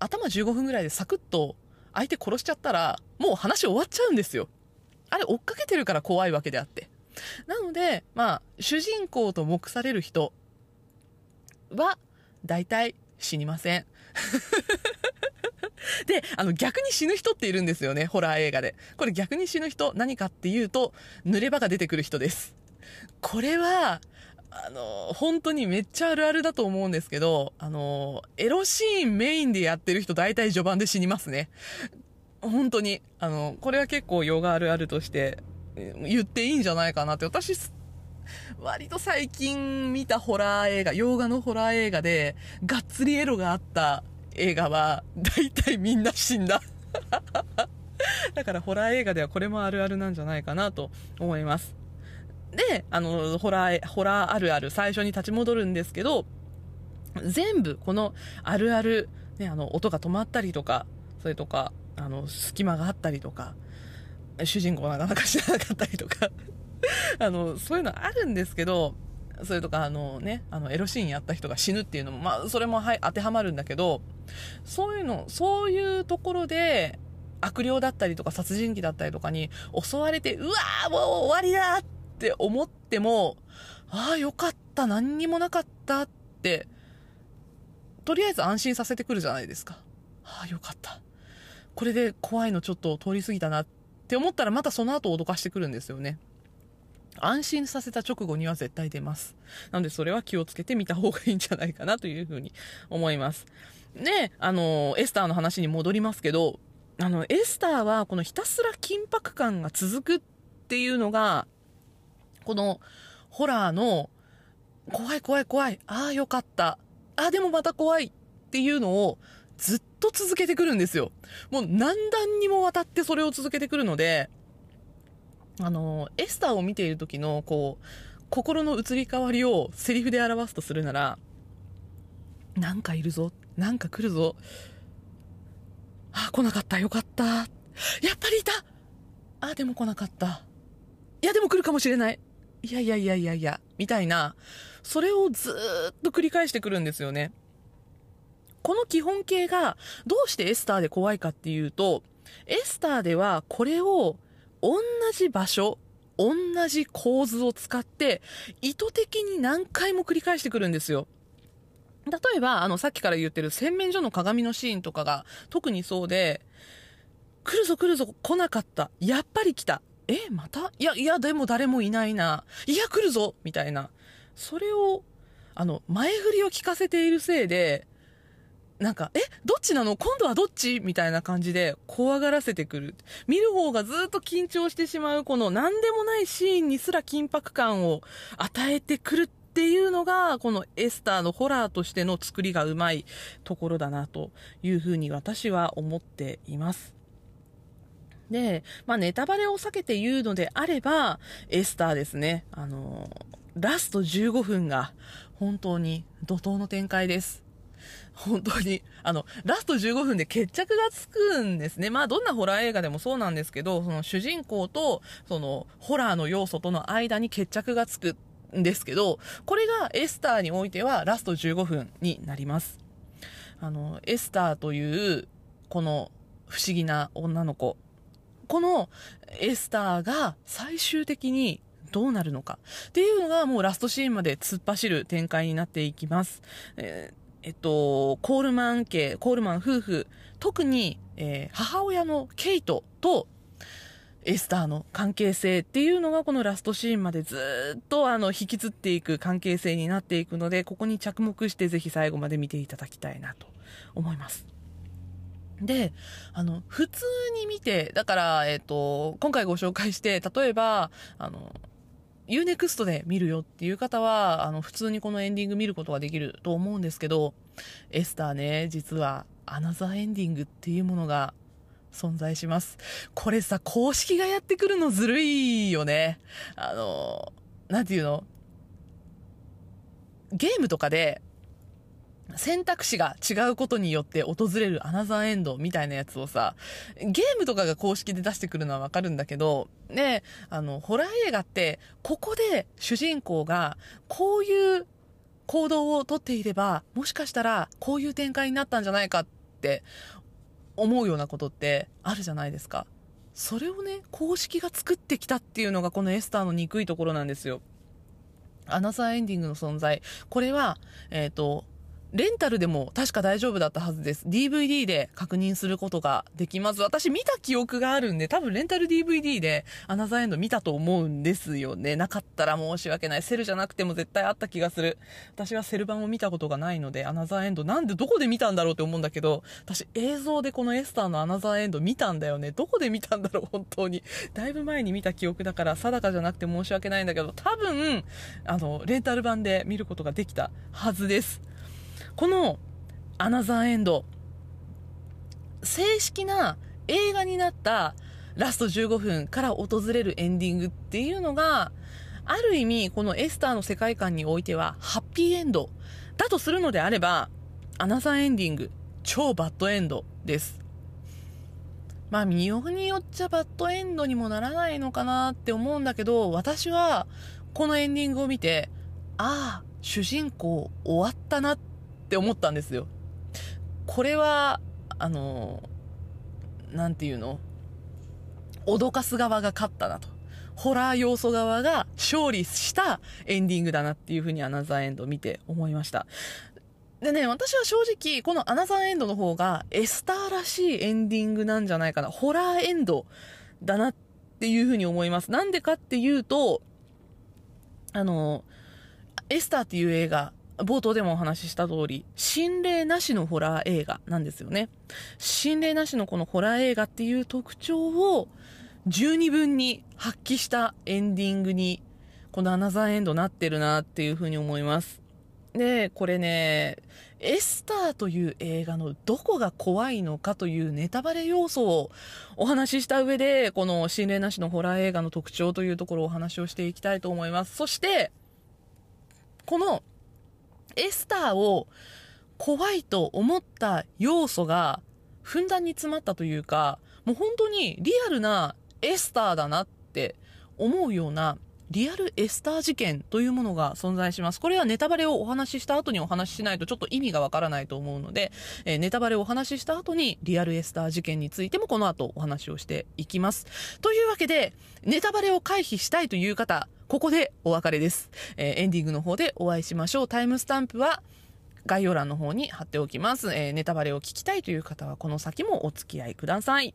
頭15分ぐらいでサクッと相手殺しちゃったら、もう話終わっちゃうんですよ。あれ追っかけてるから怖いわけであって。なので、まあ、主人公と目される人は、大体死にません。で、あの、逆に死ぬ人っているんですよね、ホラー映画で。これ逆に死ぬ人、何かっていうと、濡れ場が出てくる人です。これは、あの、本当にめっちゃあるあるだと思うんですけど、あの、エロシーンメインでやってる人大体序盤で死にますね。本当に。あの、これは結構ヨガあるあるとして言っていいんじゃないかなって。私、割と最近見たホラー映画、洋画のホラー映画で、がっつりエロがあった映画は、大体みんな死んだ。だからホラー映画ではこれもあるあるなんじゃないかなと思います。で、あの、ホラー、ホラーあるある最初に立ち戻るんですけど、全部このあるある、ね、あの、音が止まったりとか、それとか、あの、隙間があったりとか、主人公がなかなか知らなかったりとか あの、そういうのあるんですけど、それとか、あのね、あの、エロシーンやった人が死ぬっていうのも、まあ、それもはい、当てはまるんだけど、そういうの、そういうところで、悪霊だったりとか殺人鬼だったりとかに襲われて、うわーもう終わりだっって思っても、ああ、よかった、何にもなかったって、とりあえず安心させてくるじゃないですか。ああ、よかった。これで怖いのちょっと通り過ぎたなって思ったらまたその後脅かしてくるんですよね。安心させた直後には絶対出ます。なのでそれは気をつけてみた方がいいんじゃないかなというふうに思います。で、あの、エスターの話に戻りますけど、あの、エスターはこのひたすら緊迫感が続くっていうのが、このホラーの怖い怖い怖い、ああよかった、ああでもまた怖いっていうのをずっと続けてくるんですよ。もう何段にもわたってそれを続けてくるので、あの、エスターを見ている時の、こう、心の移り変わりをセリフで表すとするなら、なんかいるぞ、なんか来るぞ、あ、あ来なかった、よかった、やっぱりいたあ、でも来なかった。いや、でも来るかもしれない。いやいやいやいやいや、みたいな、それをずっと繰り返してくるんですよね。この基本形がどうしてエスターで怖いかっていうと、エスターではこれを同じ場所、同じ構図を使って意図的に何回も繰り返してくるんですよ。例えば、あの、さっきから言ってる洗面所の鏡のシーンとかが特にそうで、来るぞ来るぞ来なかった。やっぱり来た。え、また？いや、いや、でも誰もいないな。いや、来るぞみたいな。それを、あの、前振りを聞かせているせいで、なんか、え、どっちなの？今度はどっち？みたいな感じで怖がらせてくる。見る方がずっと緊張してしまう、この何でもないシーンにすら緊迫感を与えてくるっていうのが、このエスターのホラーとしての作りがうまいところだなというふうに私は思っています。で、まあ、ネタバレを避けて言うのであれば、エスターですね。あの、ラスト15分が本当に怒涛の展開です。本当に、あの、ラスト15分で決着がつくんですね。まあ、どんなホラー映画でもそうなんですけど、その主人公と、その、ホラーの要素との間に決着がつくんですけど、これがエスターにおいてはラスト15分になります。あの、エスターという、この不思議な女の子このエスターが最終的にどうなるのかっていうのがもうラストシーンまで突っ走る展開になっていきます。え、えっと、コールマン家、コールマン夫婦、特に、えー、母親のケイトとエスターの関係性っていうのがこのラストシーンまでずっとあの引きずっていく関係性になっていくので、ここに着目してぜひ最後まで見ていただきたいなと思います。で、あの、普通に見て、だから、えっ、ー、と、今回ご紹介して、例えば、あの、Unext で見るよっていう方は、あの、普通にこのエンディング見ることができると思うんですけど、エスターね、実は、アナザーエンディングっていうものが存在します。これさ、公式がやってくるのずるいよね。あの、なんていうの？ゲームとかで、選択肢が違うことによって訪れるアナザーエンドみたいなやつをさ、ゲームとかが公式で出してくるのはわかるんだけど、ね、あの、ホラー映画って、ここで主人公がこういう行動をとっていれば、もしかしたらこういう展開になったんじゃないかって思うようなことってあるじゃないですか。それをね、公式が作ってきたっていうのがこのエスターの憎いところなんですよ。アナザーエンディングの存在。これは、えっ、ー、と、レンタルでも確か大丈夫だったはずです。DVD で確認することができます。私見た記憶があるんで、多分レンタル DVD でアナザーエンド見たと思うんですよね。なかったら申し訳ない。セルじゃなくても絶対あった気がする。私はセル版を見たことがないので、アナザーエンドなんでどこで見たんだろうって思うんだけど、私映像でこのエスターのアナザーエンド見たんだよね。どこで見たんだろう本当に。だいぶ前に見た記憶だから定かじゃなくて申し訳ないんだけど、多分、あの、レンタル版で見ることができたはずです。このアナザーエンド、正式な映画になったラスト15分から訪れるエンディングっていうのが、ある意味、このエスターの世界観においては、ハッピーエンドだとするのであれば、アナザーエンディング、超バッドエンドです。まあ、見ようによっちゃバッドエンドにもならないのかなって思うんだけど、私は、このエンディングを見て、ああ、主人公終わったなっって思ったんですよ。これは、あの、なんていうの？脅かす側が勝ったなと。ホラー要素側が勝利したエンディングだなっていうふうにアナザーエンド見て思いました。でね、私は正直、このアナザーエンドの方がエスターらしいエンディングなんじゃないかな。ホラーエンドだなっていうふうに思います。なんでかっていうと、あの、エスターっていう映画、冒頭でもお話しした通り、心霊なしのホラー映画なんですよね。心霊なしのこのホラー映画っていう特徴を十二分に発揮したエンディングに、このアナザーエンドなってるなっていうふうに思います。で、これね、エスターという映画のどこが怖いのかというネタバレ要素をお話しした上で、この心霊なしのホラー映画の特徴というところをお話をしていきたいと思います。そして、このエスターを怖いと思った要素がふんだんに詰まったというか、もう本当にリアルなエスターだなって思うようなリアルエスター事件というものが存在します。これはネタバレをお話しした後にお話ししないとちょっと意味がわからないと思うので、えー、ネタバレをお話しした後にリアルエスター事件についてもこの後お話をしていきます。というわけで、ネタバレを回避したいという方、ここでお別れです。えー、エンディングの方でお会いしましょう。タイムスタンプは概要欄の方に貼っておきます。えー、ネタバレを聞きたいという方はこの先もお付き合いください。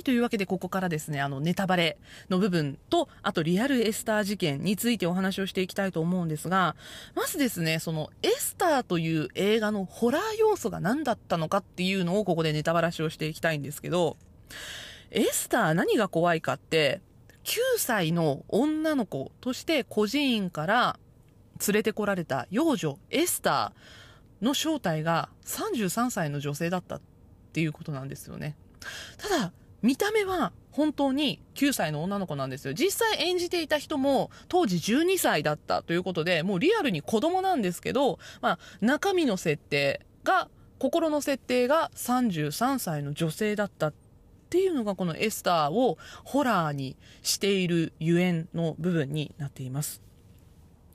い、というわけでここからですね、あのネタバレの部分と、あとリアルエスター事件についてお話をしていきたいと思うんですが、まずですね、そのエスターという映画のホラー要素が何だったのかっていうのをここでネタバラシをしていきたいんですけど、エスター何が怖いかって、9歳の女の子として孤児院から連れてこられた幼女エスターの正体が33歳の女性だったっていうことなんですよね。ただ、見た目は本当に9歳の女の子なんですよ。実際演じていた人も当時12歳だったということで、もうリアルに子供なんですけど、まあ、中身の設定が、心の設定が33歳の女性だったっていうのがこのエスターをホラーにしているゆえんの部分になっています。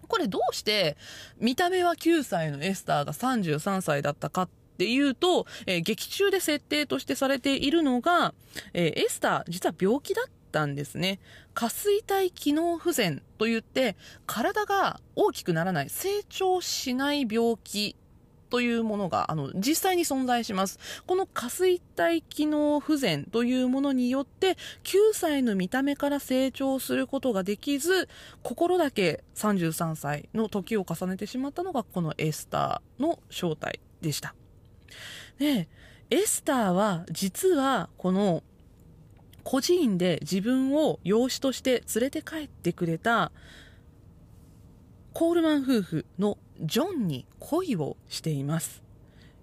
これどうして見た目は9歳のエスターが33歳だったかっていうと、えー、劇中で設定としてされているのが、えー、エスター、実は病気だったんですね。下垂体機能不全といって、体が大きくならない、成長しない病気というものが、あの、実際に存在します。この下垂体機能不全というものによって、9歳の見た目から成長することができず、心だけ33歳の時を重ねてしまったのが、このエスターの正体でした。で、エスターは実はこの孤児院で自分を養子として連れて帰ってくれたコールマン夫婦のジョンに恋をしています。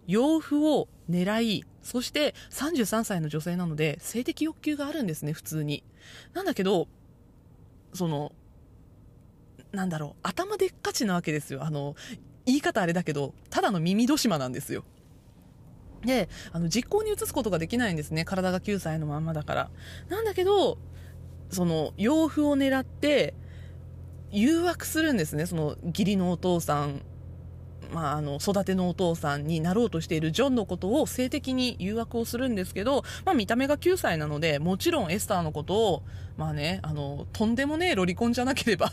養父を狙い、そして33歳の女性なので性的欲求があるんですね、普通に。なんだけど、その、なんだろう、頭でっかちなわけですよ。あの、言い方あれだけど、ただの耳戸島なんですよ。で、あの、実行に移すことができないんですね。体が9歳のまんまだから。なんだけど、その、養父を狙って、誘惑するんですね。その、義理のお父さん、まあ、あの、育てのお父さんになろうとしているジョンのことを性的に誘惑をするんですけど、まあ、見た目が9歳なので、もちろんエスターのことを、まあね、あの、とんでもねえロリコンじゃなければ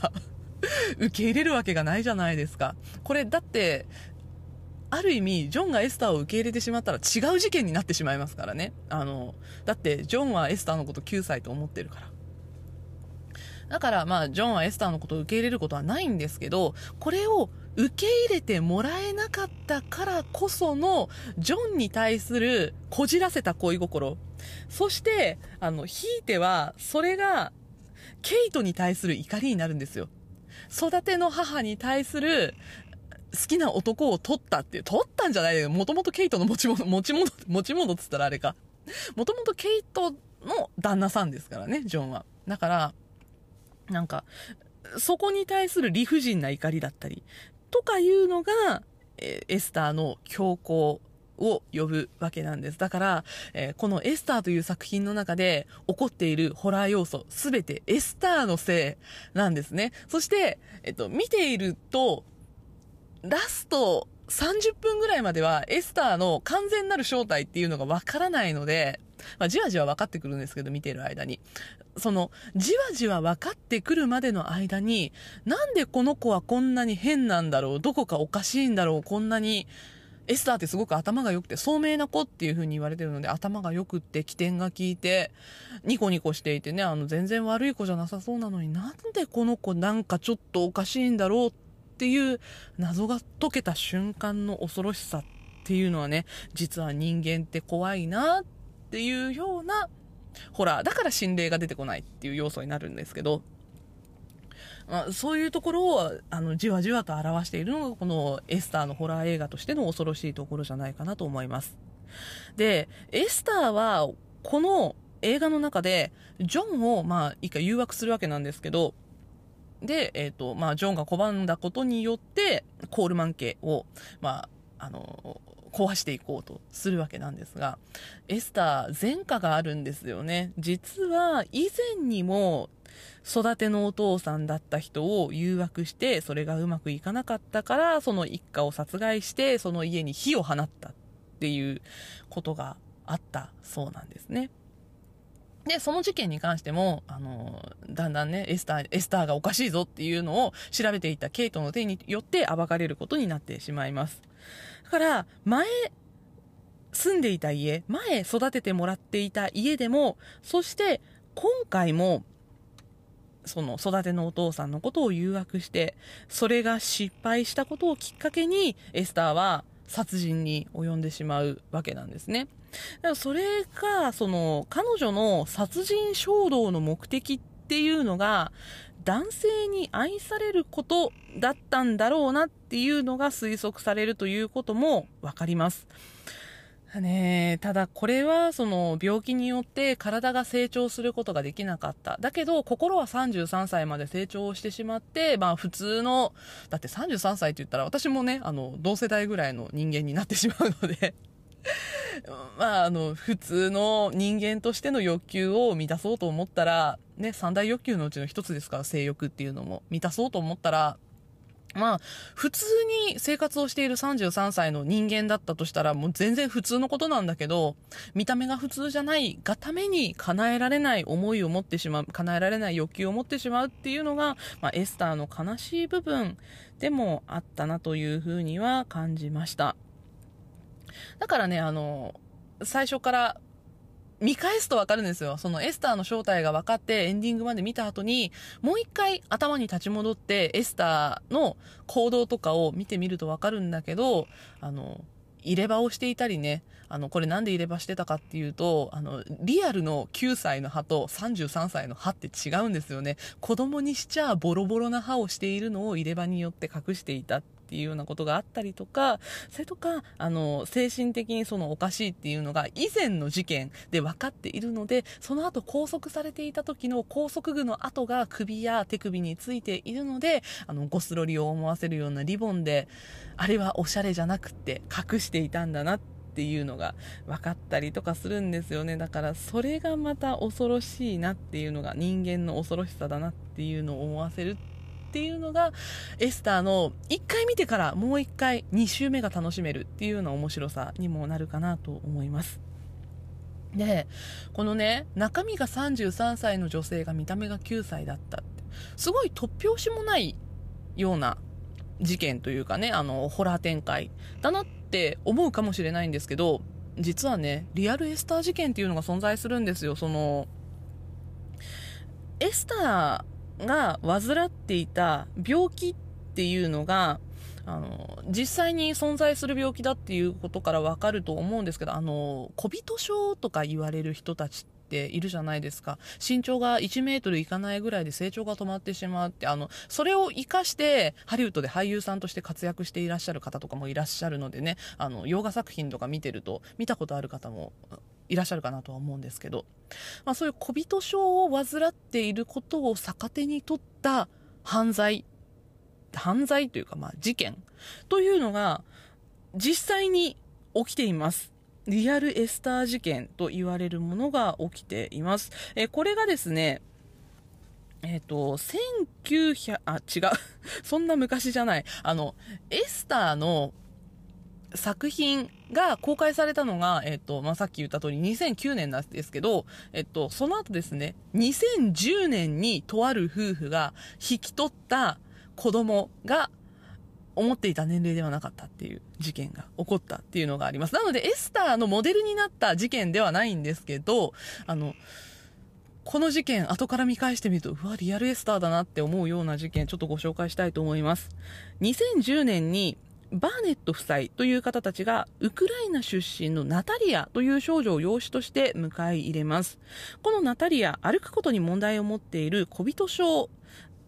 受け入れるわけがないじゃないですか。これ、だって、ある意味、ジョンがエスターを受け入れてしまったら違う事件になってしまいますからね。あの、だって、ジョンはエスターのこと9歳と思ってるから。だから、まあ、ジョンはエスターのことを受け入れることはないんですけど、これを受け入れてもらえなかったからこその、ジョンに対するこじらせた恋心。そして、あの、ひいては、それが、ケイトに対する怒りになるんですよ。育ての母に対する、好きな男を取ったっていう、取ったんじゃないよ。もともとケイトの持ち物、持ち物、持ち物っつったらあれか。もともとケイトの旦那さんですからね、ジョンは。だから、なんか、そこに対する理不尽な怒りだったり、とかいうのが、えエスターの強行を呼ぶわけなんです。だから、えー、このエスターという作品の中で起こっているホラー要素、すべてエスターのせいなんですね。そして、えっと、見ていると、ラスト30分ぐらいまではエスターの完全なる正体っていうのがわからないので、まあ、じわじわ分かってくるんですけど、見てる間に。その、じわじわ分かってくるまでの間に、なんでこの子はこんなに変なんだろう、どこかおかしいんだろう、こんなに、エスターってすごく頭が良くて、聡明な子っていう風に言われてるので、頭が良くって、起点が効いて、ニコニコしていてね、あの、全然悪い子じゃなさそうなのになんでこの子なんかちょっとおかしいんだろうってっていう謎が解けた瞬間の恐ろしさっていうのはね、実は人間って怖いなっていうようなホラー。だから心霊が出てこないっていう要素になるんですけど、まあ、そういうところをあのじわじわと表しているのがこのエスターのホラー映画としての恐ろしいところじゃないかなと思います。で、エスターはこの映画の中でジョンをまあ一回誘惑するわけなんですけど、で、えっ、と、まあ、ジョンが拒んだことによって、コールマン家を、まあ、あの、壊していこうとするわけなんですが、エスター前科があるんですよね。実は以前にも育てのお父さんだった人を誘惑して、それがうまくいかなかったから、その一家を殺害して、その家に火を放ったっていうことがあったそうなんですね。で、その事件に関しても、あの、だんだんね、エスター、エスターがおかしいぞっていうのを調べていたケイトの手によって暴かれることになってしまいます。だから、前、住んでいた家、前育ててもらっていた家でも、そして今回も、その育てのお父さんのことを誘惑して、それが失敗したことをきっかけに、エスターは殺人に及んでしまうわけなんですね。だからそれが、その、彼女の殺人衝動の目的っていうのが、男性に愛されることだったんだろうなっていうのが推測されるということもわかります。ねただこれはその病気によって体が成長することができなかった。だけど心は33歳まで成長してしまって、まあ普通の、だって33歳って言ったら私もね、あの同世代ぐらいの人間になってしまうのでまあ、あの、普通の人間としての欲求を満たそうと思ったら、ね、三大欲求のうちの一つですから、性欲っていうのも。満たそうと思ったら、まあ、普通に生活をしている33歳の人間だったとしたら、もう全然普通のことなんだけど、見た目が普通じゃないがために叶えられない思いを持ってしまう、叶えられない欲求を持ってしまうっていうのが、まあ、エスターの悲しい部分でもあったなというふうには感じました。だからね、あの、最初から見返すとわかるんですよ。そのエスターの正体が分かってエンディングまで見た後に、もう一回頭に立ち戻ってエスターの行動とかを見てみるとわかるんだけど、あの、入れ歯をしていたりね、あの、これなんで入れ歯してたかっていうと、あの、リアルの9歳の歯と33歳の歯って違うんですよね。子供にしちゃボロボロな歯をしているのを入れ歯によって隠していたっていうようなことがあったりとか、それとか、あの、精神的にそのおかしいっていうのが以前の事件で分かっているので、その後拘束されていた時の拘束具の跡が首や手首についているので、あの、ゴスロリを思わせるようなリボンで、あれはおしゃれじゃなくて隠していたんだなっていうのが分かったりとかするんですよね。だからそれがまた恐ろしいなっていうのが人間の恐ろしさだなっていうのを思わせるっっていうのが、エスターの1回見てからもう1回2周目が楽しめるっていうような面白さにもなるかなと思います。で、このね、中身が33歳の女性が見た目が9歳だったって、すごい突拍子もないような事件というかね、あの、ホラー展開だなって思うかもしれないんですけど、実はね、リアルエスター事件っていうのが存在するんですよ。その、エスター、が患っていた病気っていうのが、あの、実際に存在する病気だっていうことからわかると思うんですけど、あの、小人症とか言われる人たちっているじゃないですか。身長が1メートルいかないぐらいで成長が止まってしまって、あの、それを活かして、ハリウッドで俳優さんとして活躍していらっしゃる方とかもいらっしゃるのでね、あの、洋画作品とか見てると、見たことある方もいらっしゃるかなとは思うんですけど、まあ、そういう小人症を患っていることを逆手に取った犯罪、犯罪というか、まあ、事件というのが実際に起きています。リアルエスター事件と言われるものが起きています。えこれがですね、えっ、ー、と、1900、あ、違う。そんな昔じゃない。あの、エスターの作品が公開されたのが、えっと、まあ、さっき言った通り2009年なんですけど、えっと、その後ですね、2010年にとある夫婦が引き取った子供が思っていた年齢ではなかったっていう事件が起こったっていうのがあります。なので、エスターのモデルになった事件ではないんですけど、あの、この事件、後から見返してみると、うわ、リアルエスターだなって思うような事件、ちょっとご紹介したいと思います。2010年に、バーネット夫妻という方たちがウクライナ出身のナタリアという少女を養子として迎え入れます。このナタリア、歩くことに問題を持っている小人症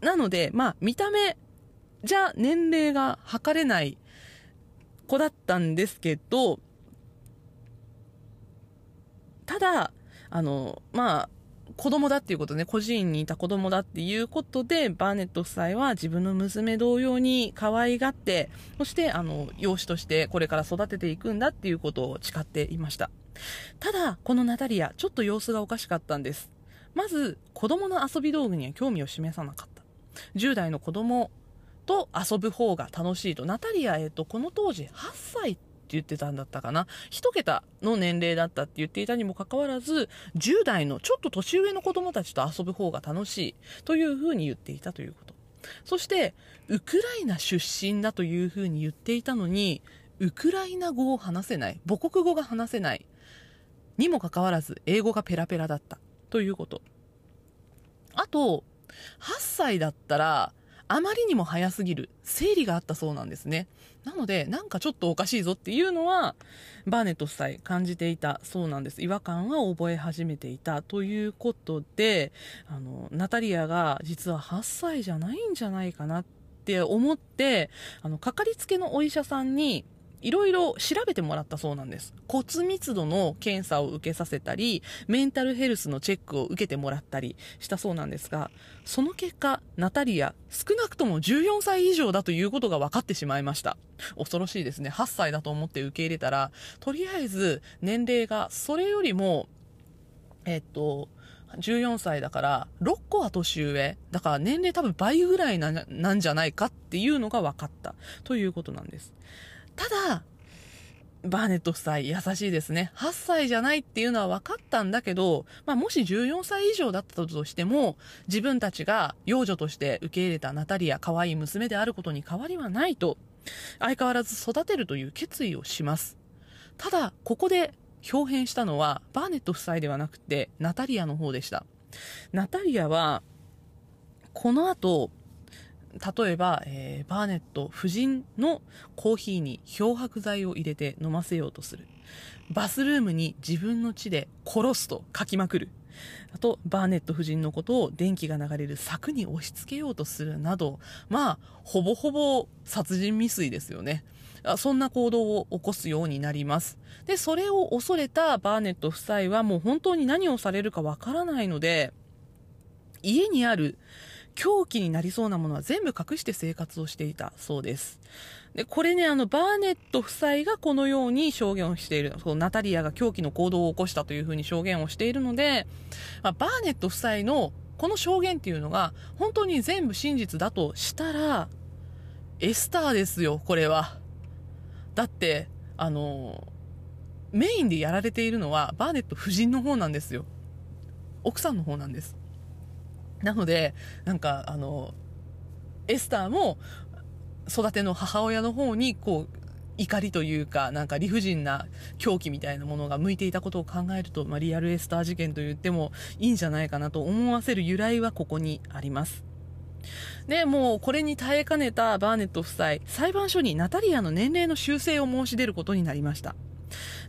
なので、まあ見た目じゃ年齢が測れない子だったんですけど、ただ、あの、まあ、子供だっていうことね、孤児院にいた子供だっていうことで、バーネット夫妻は自分の娘同様に可愛がって、そして、あの、養子としてこれから育てていくんだっていうことを誓っていました。ただ、このナタリア、ちょっと様子がおかしかったんです。まず、子供の遊び道具には興味を示さなかった。10代の子供と遊ぶ方が楽しいと。ナタリア、えっと、この当時8歳言ってたんだったかな。一桁の年齢だったって言っていたにもかかわらず、10代のちょっと年上の子供たちと遊ぶ方が楽しいというふうに言っていたということ。そして、ウクライナ出身だというふうに言っていたのに、ウクライナ語を話せない、母国語が話せない、にもかかわらず、英語がペラペラだったということ。あと、8歳だったら、あまりにも早すぎる生理があったそうなんですね。なので、なんかちょっとおかしいぞっていうのは、バーネット夫妻感じていたそうなんです。違和感は覚え始めていたということで、あの、ナタリアが実は8歳じゃないんじゃないかなって思って、あの、かかりつけのお医者さんに、いろいろ調べてもらったそうなんです。骨密度の検査を受けさせたり、メンタルヘルスのチェックを受けてもらったりしたそうなんですが、その結果、ナタリア、少なくとも14歳以上だということが分かってしまいました。恐ろしいですね。8歳だと思って受け入れたら、とりあえず年齢がそれよりも、えっと、14歳だから6個は年上だから年齢多分倍ぐらいなんじゃないかっていうのが分かったということなんですただ、バーネット夫妻優しいですね。8歳じゃないっていうのは分かったんだけど、まあ、もし14歳以上だったとしても、自分たちが養女として受け入れたナタリア、可愛い娘であることに変わりはないと、相変わらず育てるという決意をします。ただ、ここで表変したのは、バーネット夫妻ではなくて、ナタリアの方でした。ナタリアは、この後、例えば、えー、バーネット夫人のコーヒーに漂白剤を入れて飲ませようとする。バスルームに自分の血で殺すと書きまくる。あと、バーネット夫人のことを電気が流れる柵に押し付けようとするなど、まあ、ほぼほぼ殺人未遂ですよね。そんな行動を起こすようになります。で、それを恐れたバーネット夫妻はもう本当に何をされるかわからないので、家にある凶器になりそうなものは全部隠して生活をしていたそうです。で、これね、あの、バーネット夫妻がこのように証言をしている、そのナタリアが狂気の行動を起こしたというふうに証言をしているので、まあ、バーネット夫妻のこの証言っていうのが、本当に全部真実だとしたら、エスターですよ、これは。だって、あの、メインでやられているのは、バーネット夫人の方なんですよ。奥さんの方なんです。なので、なんか、あの、エスターも、育ての母親の方に、こう、怒りというか、なんか理不尽な狂気みたいなものが向いていたことを考えると、まあ、リアルエスター事件と言ってもいいんじゃないかなと思わせる由来はここにあります。で、もうこれに耐えかねたバーネット夫妻、裁判所にナタリアの年齢の修正を申し出ることになりました。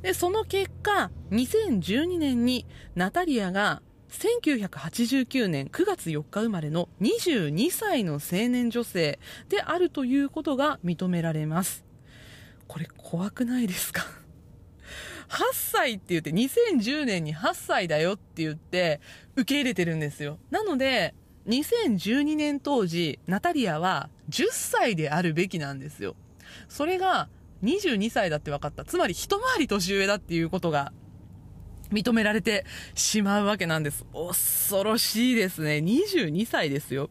で、その結果、2012年にナタリアが1989年9月4日生まれの22歳の青年女性であるということが認められます。これ怖くないですか？8歳って言って、2010年に8歳だよって言って、受け入れてるんですよ。なので、2012年当時、ナタリアは10歳であるべきなんですよ。それが22歳だって分かった。つまり一回り年上だっていうことが認められてしまうわけなんです。恐ろしいですね。22歳ですよ。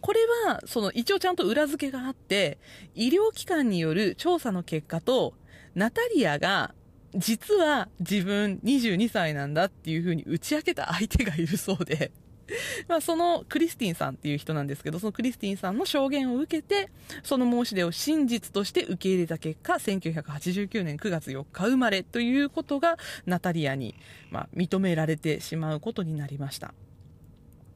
これは、その一応ちゃんと裏付けがあって、医療機関による調査の結果と、ナタリアが実は自分22歳なんだっていうふうに打ち明けた相手がいるそうで、まあ、そのクリスティンさんっていう人なんですけど、そのクリスティンさんの証言を受けて、その申し出を真実として受け入れた結果、1989年9月4日生まれということが、ナタリアに、まあ、認められてしまうことになりました。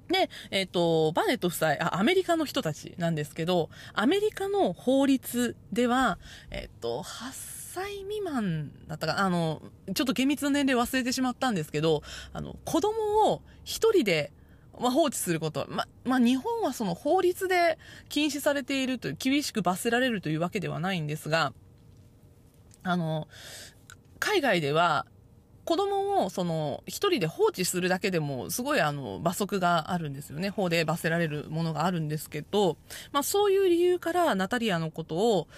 で、えっ、ー、と、バネット夫妻あ、アメリカの人たちなんですけど、アメリカの法律では、えっ、ー、と、8歳未満だったかあの、ちょっと厳密な年齢忘れてしまったんですけど、あの、子供を一人でまあ、放置すること。は、ま、まあ、日本はその法律で禁止されているという、厳しく罰せられるというわけではないんですが、あの、海外では、子供をその一人で放置するだけでもすごいあの罰則があるんですよね。法で罰せられるものがあるんですけど、まあ、そういう理由からナタリアのことを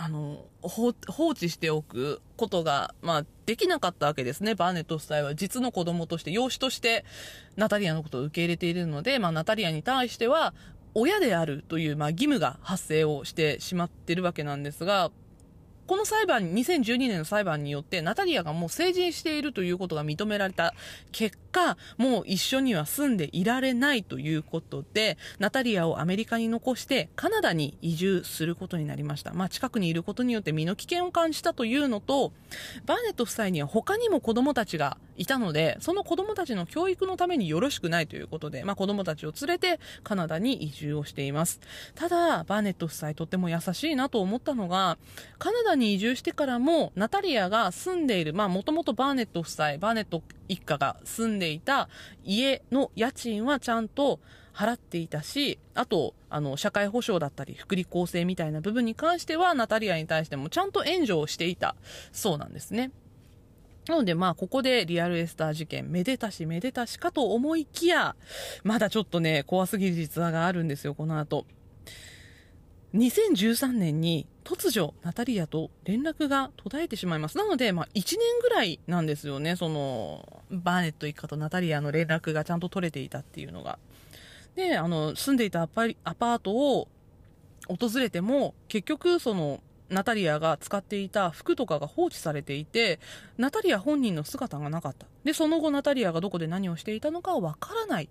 あの放置しておくことが、まあ、できなかったわけですね。バーネット夫妻は。実の子供として養子としてナタリアのことを受け入れているので、まあ、ナタリアに対しては親であるという、まあ、義務が発生をしてしまってるわけなんですがこの裁判、2012年の裁判によって、ナタリアがもう成人しているということが認められた結果、もう一緒には住んでいられないということで、ナタリアをアメリカに残してカナダに移住することになりました。まあ、近くにいることによって身の危険を感じたというのと、バーネット夫妻には他にも子供たちがいたので、その子供たちの教育のためによろしくないということで、まあ、子供たちを連れてカナダに移住をしています。ただ、バーネット夫妻とっても優しいなと思ったのが、カナダに移住してからも、ナタリアが住んでいる、まあ、もともとバーネット夫妻、バーネット一家が住んでいた家の家賃はちゃんと払っていたし、あと、あの、社会保障だったり、福利厚生みたいな部分に関しては、ナタリアに対してもちゃんと援助をしていたそうなんですね。なのでまあここでリアルエスター事件めでたしめでたしかと思いきやまだちょっとね怖すぎる実話があるんですよこの後2013年に突如ナタリアと連絡が途絶えてしまいます。なので、まあ、1年ぐらいなんですよね。その、バーネット一家とナタリアの連絡がちゃんと取れていたっていうのが。で、あの、住んでいたアパアパートを訪れても、結局、その、ナタリアが使っていた服とかが放置されていて、ナタリア本人の姿がなかった。で、その後ナタリアがどこで何をしていたのかわからない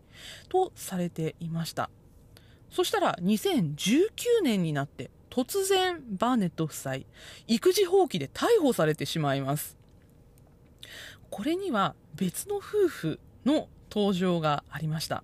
とされていました。そしたら2019年になって突然バーネット夫妻育児放棄で逮捕されてしまいます。これには別の夫婦の登場がありました。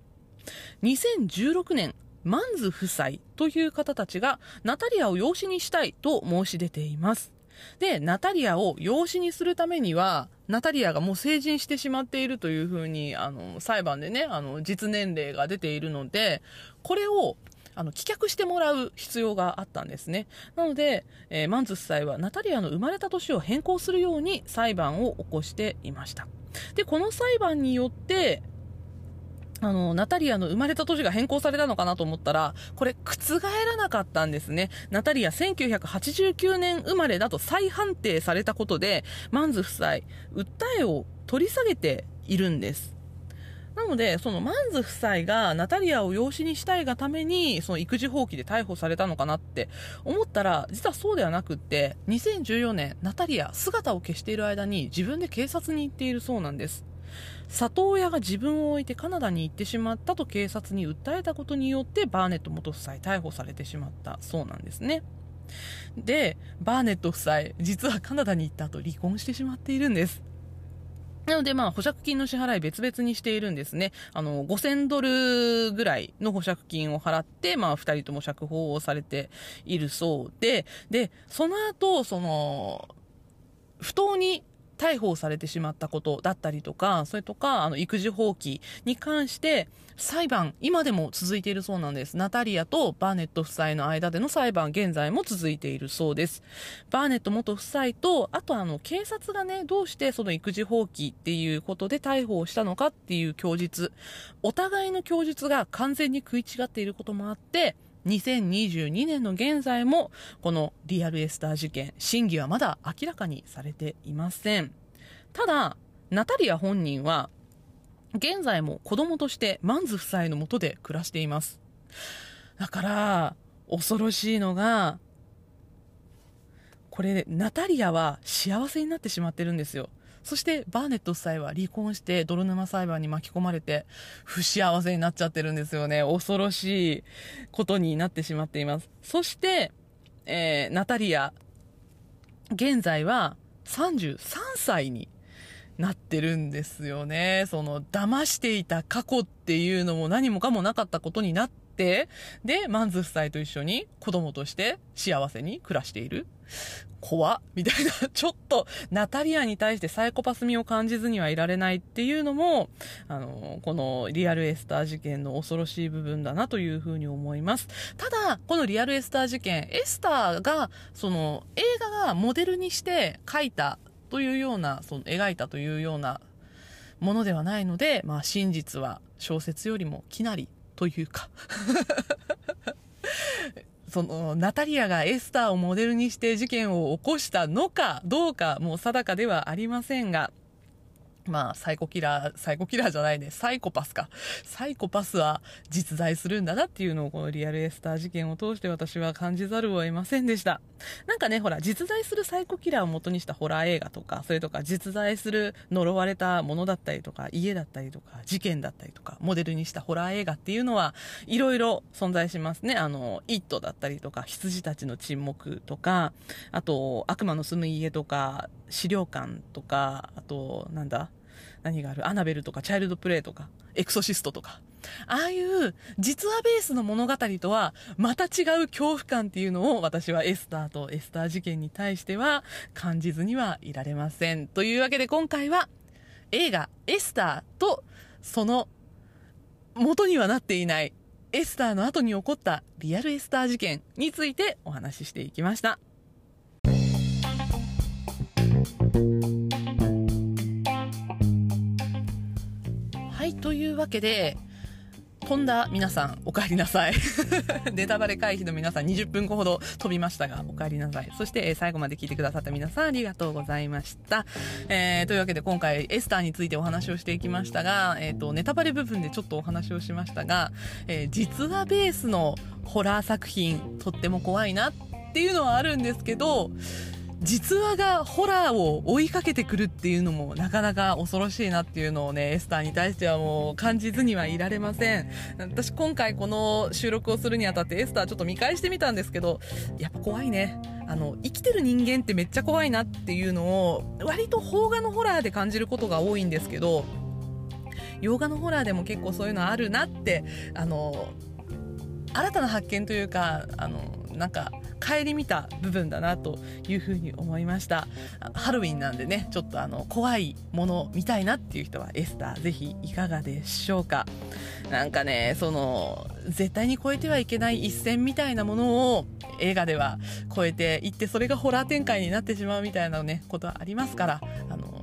2016年マンズ夫妻という方たちがナタリアを養子にしたいと申し出ています。で、ナタリアを養子にするためには、ナタリアがもう成人してしまっているというふうに、あの、裁判でね、あの、実年齢が出ているので、これを、あの、棄却してもらう必要があったんですね。なので、えー、マンズ夫妻はナタリアの生まれた年を変更するように裁判を起こしていました。で、この裁判によって、あの、ナタリアの生まれた年が変更されたのかなと思ったら、これ覆らなかったんですね。ナタリア1989年生まれだと再判定されたことで、マンズ夫妻、訴えを取り下げているんです。なので、そのマンズ夫妻がナタリアを養子にしたいがために、その育児放棄で逮捕されたのかなって思ったら、実はそうではなくって、2014年、ナタリア姿を消している間に自分で警察に行っているそうなんです。里親が自分を置いてカナダに行ってしまったと警察に訴えたことによってバーネット元夫妻逮捕されてしまったそうなんですねでバーネット夫妻実はカナダに行った後離婚してしまっているんですなので、まあ、保釈金の支払い別々にしているんですね。あの、5000ドルぐらいの保釈金を払って、まあ、二人とも釈放をされているそうで、で、その後、その、不当に逮捕されてしまったことだったりとか、それとか、あの、育児放棄に関して、裁判、今でも続いているそうなんです。ナタリアとバーネット夫妻の間での裁判、現在も続いているそうです。バーネット元夫妻と、あとあの、警察がね、どうしてその育児放棄っていうことで逮捕をしたのかっていう供述、お互いの供述が完全に食い違っていることもあって、2022年の現在もこのリアルエスター事件真偽はまだ明らかにされていません。ただナタリア本人は現在も子供としてマンズ夫妻のもとで暮らしています。だから恐ろしいのがこれナタリアは幸せになってしまってるんですよ。そしてバーネット夫妻は離婚して泥沼裁判に巻き込まれて不幸せになっちゃってるんですよね。恐ろしいことになってしまっています。そして、えー、ナタリア、現在は33歳になってるんですよね。その、騙していた過去っていうのも何もかもなかったことになって、で、マンズ夫妻と一緒に子供として幸せに暮らしている。怖みたいな、ちょっとナタリアに対してサイコパス味を感じずにはいられないっていうのも、あの、このリアルエスター事件の恐ろしい部分だなというふうに思います。ただ、このリアルエスター事件、エスターが、その映画がモデルにして書いたというようなその描いたというようなものではないので、まあ、真実は小説よりもきなりというか そのナタリアがエスターをモデルにして事件を起こしたのかどうかもう定かではありませんがまあ、サイコキラー、サイコキラーじゃないね、サイコパスか。サイコパスは実在するんだなっていうのを、このリアルエスター事件を通して私は感じざるを得ませんでした。なんかね、ほら、実在するサイコキラーを元にしたホラー映画とか、それとか実在する呪われたものだったりとか、家だったりとか、事件だったりとか、モデルにしたホラー映画っていうのは、いろいろ存在しますね。あの、イットだったりとか、羊たちの沈黙とか、あと、悪魔の住む家とか、資料館とか、あと、なんだ何がある？アナベルとかチャイルドプレイとか、エクソシストとか。ああいう実話ベースの物語とはまた違う恐怖感っていうのを私はエスターとエスター事件に対しては感じずにはいられません。というわけで今回は映画エスターとその元にはなっていないエスターの後に起こったリアルエスター事件についてお話ししていきました。いというわけで、飛んだ皆さん、お帰りなさい。ネタバレ回避の皆さん、20分後ほど飛びましたが、お帰りなさい。そして、最後まで聞いてくださった皆さん、ありがとうございました。えー、というわけで、今回、エスターについてお話をしていきましたが、えっ、ー、と、ネタバレ部分でちょっとお話をしましたが、えー、実話ベースのホラー作品、とっても怖いなっていうのはあるんですけど、実話がホラーを追いかけてくるっていうのもなかなか恐ろしいなっていうのをね、エスターに対してはもう感じずにはいられません。私今回この収録をするにあたってエスターちょっと見返してみたんですけど、やっぱ怖いね。あの、生きてる人間ってめっちゃ怖いなっていうのを、割と邦画のホラーで感じることが多いんですけど、洋画のホラーでも結構そういうのあるなって、あの、新たな発見というか、あの、なんか、顧みた部分だなというふうに思いました。ハロウィンなんでねちょっとあの怖いもの見たいなっていう人はエスターぜひいかがでしょうか。なんかねその絶対に超えてはいけない一線みたいなものを映画では超えていってそれがホラー展開になってしまうみたいなねことはありますからあの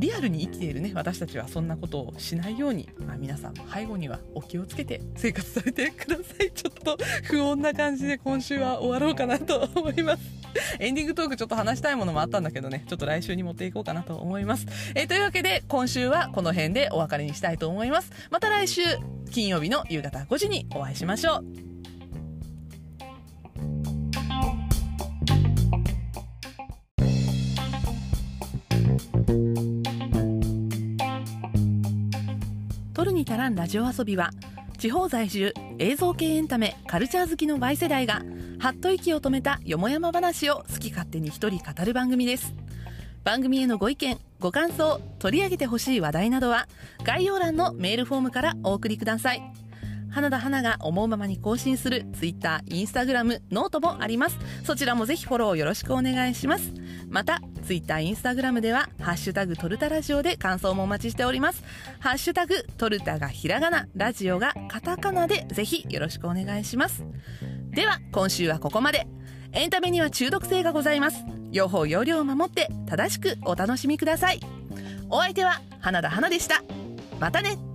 リアルに生きているね私たちはそんなことをしないように、まあ、皆さんも背後にはお気をつけて生活されてください。ちょっと不穏な感じで今週は終わろうかなと思います。エンディングトークちょっと話したいものもあったんだけどね。ちょっと来週に持っていこうかなと思います、え、というわけで今週はこの辺でお別れにしたいと思います。また来週金曜日の夕方5時にお会いしましょう。に足らんラジオ遊びは地方在住映像系エンタメカルチャー好きの Y 世代がはっと息を止めたよもやま話を好き勝手に一人語る番組です。番組へのご意見ご感想取り上げてほしい話題などは概要欄のメールフォームからお送りください。花田花が思うままに更新する Twitter、Instagram、 note もあります。そちらもぜひフォローよろしくお願いします。また、Twitter、Instagram では、ハッシュタグトルタラジオで感想もお待ちしております。ハッシュタグトルタがひらがな、ラジオがカタカナでぜひよろしくお願いします。では、今週はここまで。エンタメには中毒性がございます。用法用量を守って正しくお楽しみください。お相手は花田花でした。またね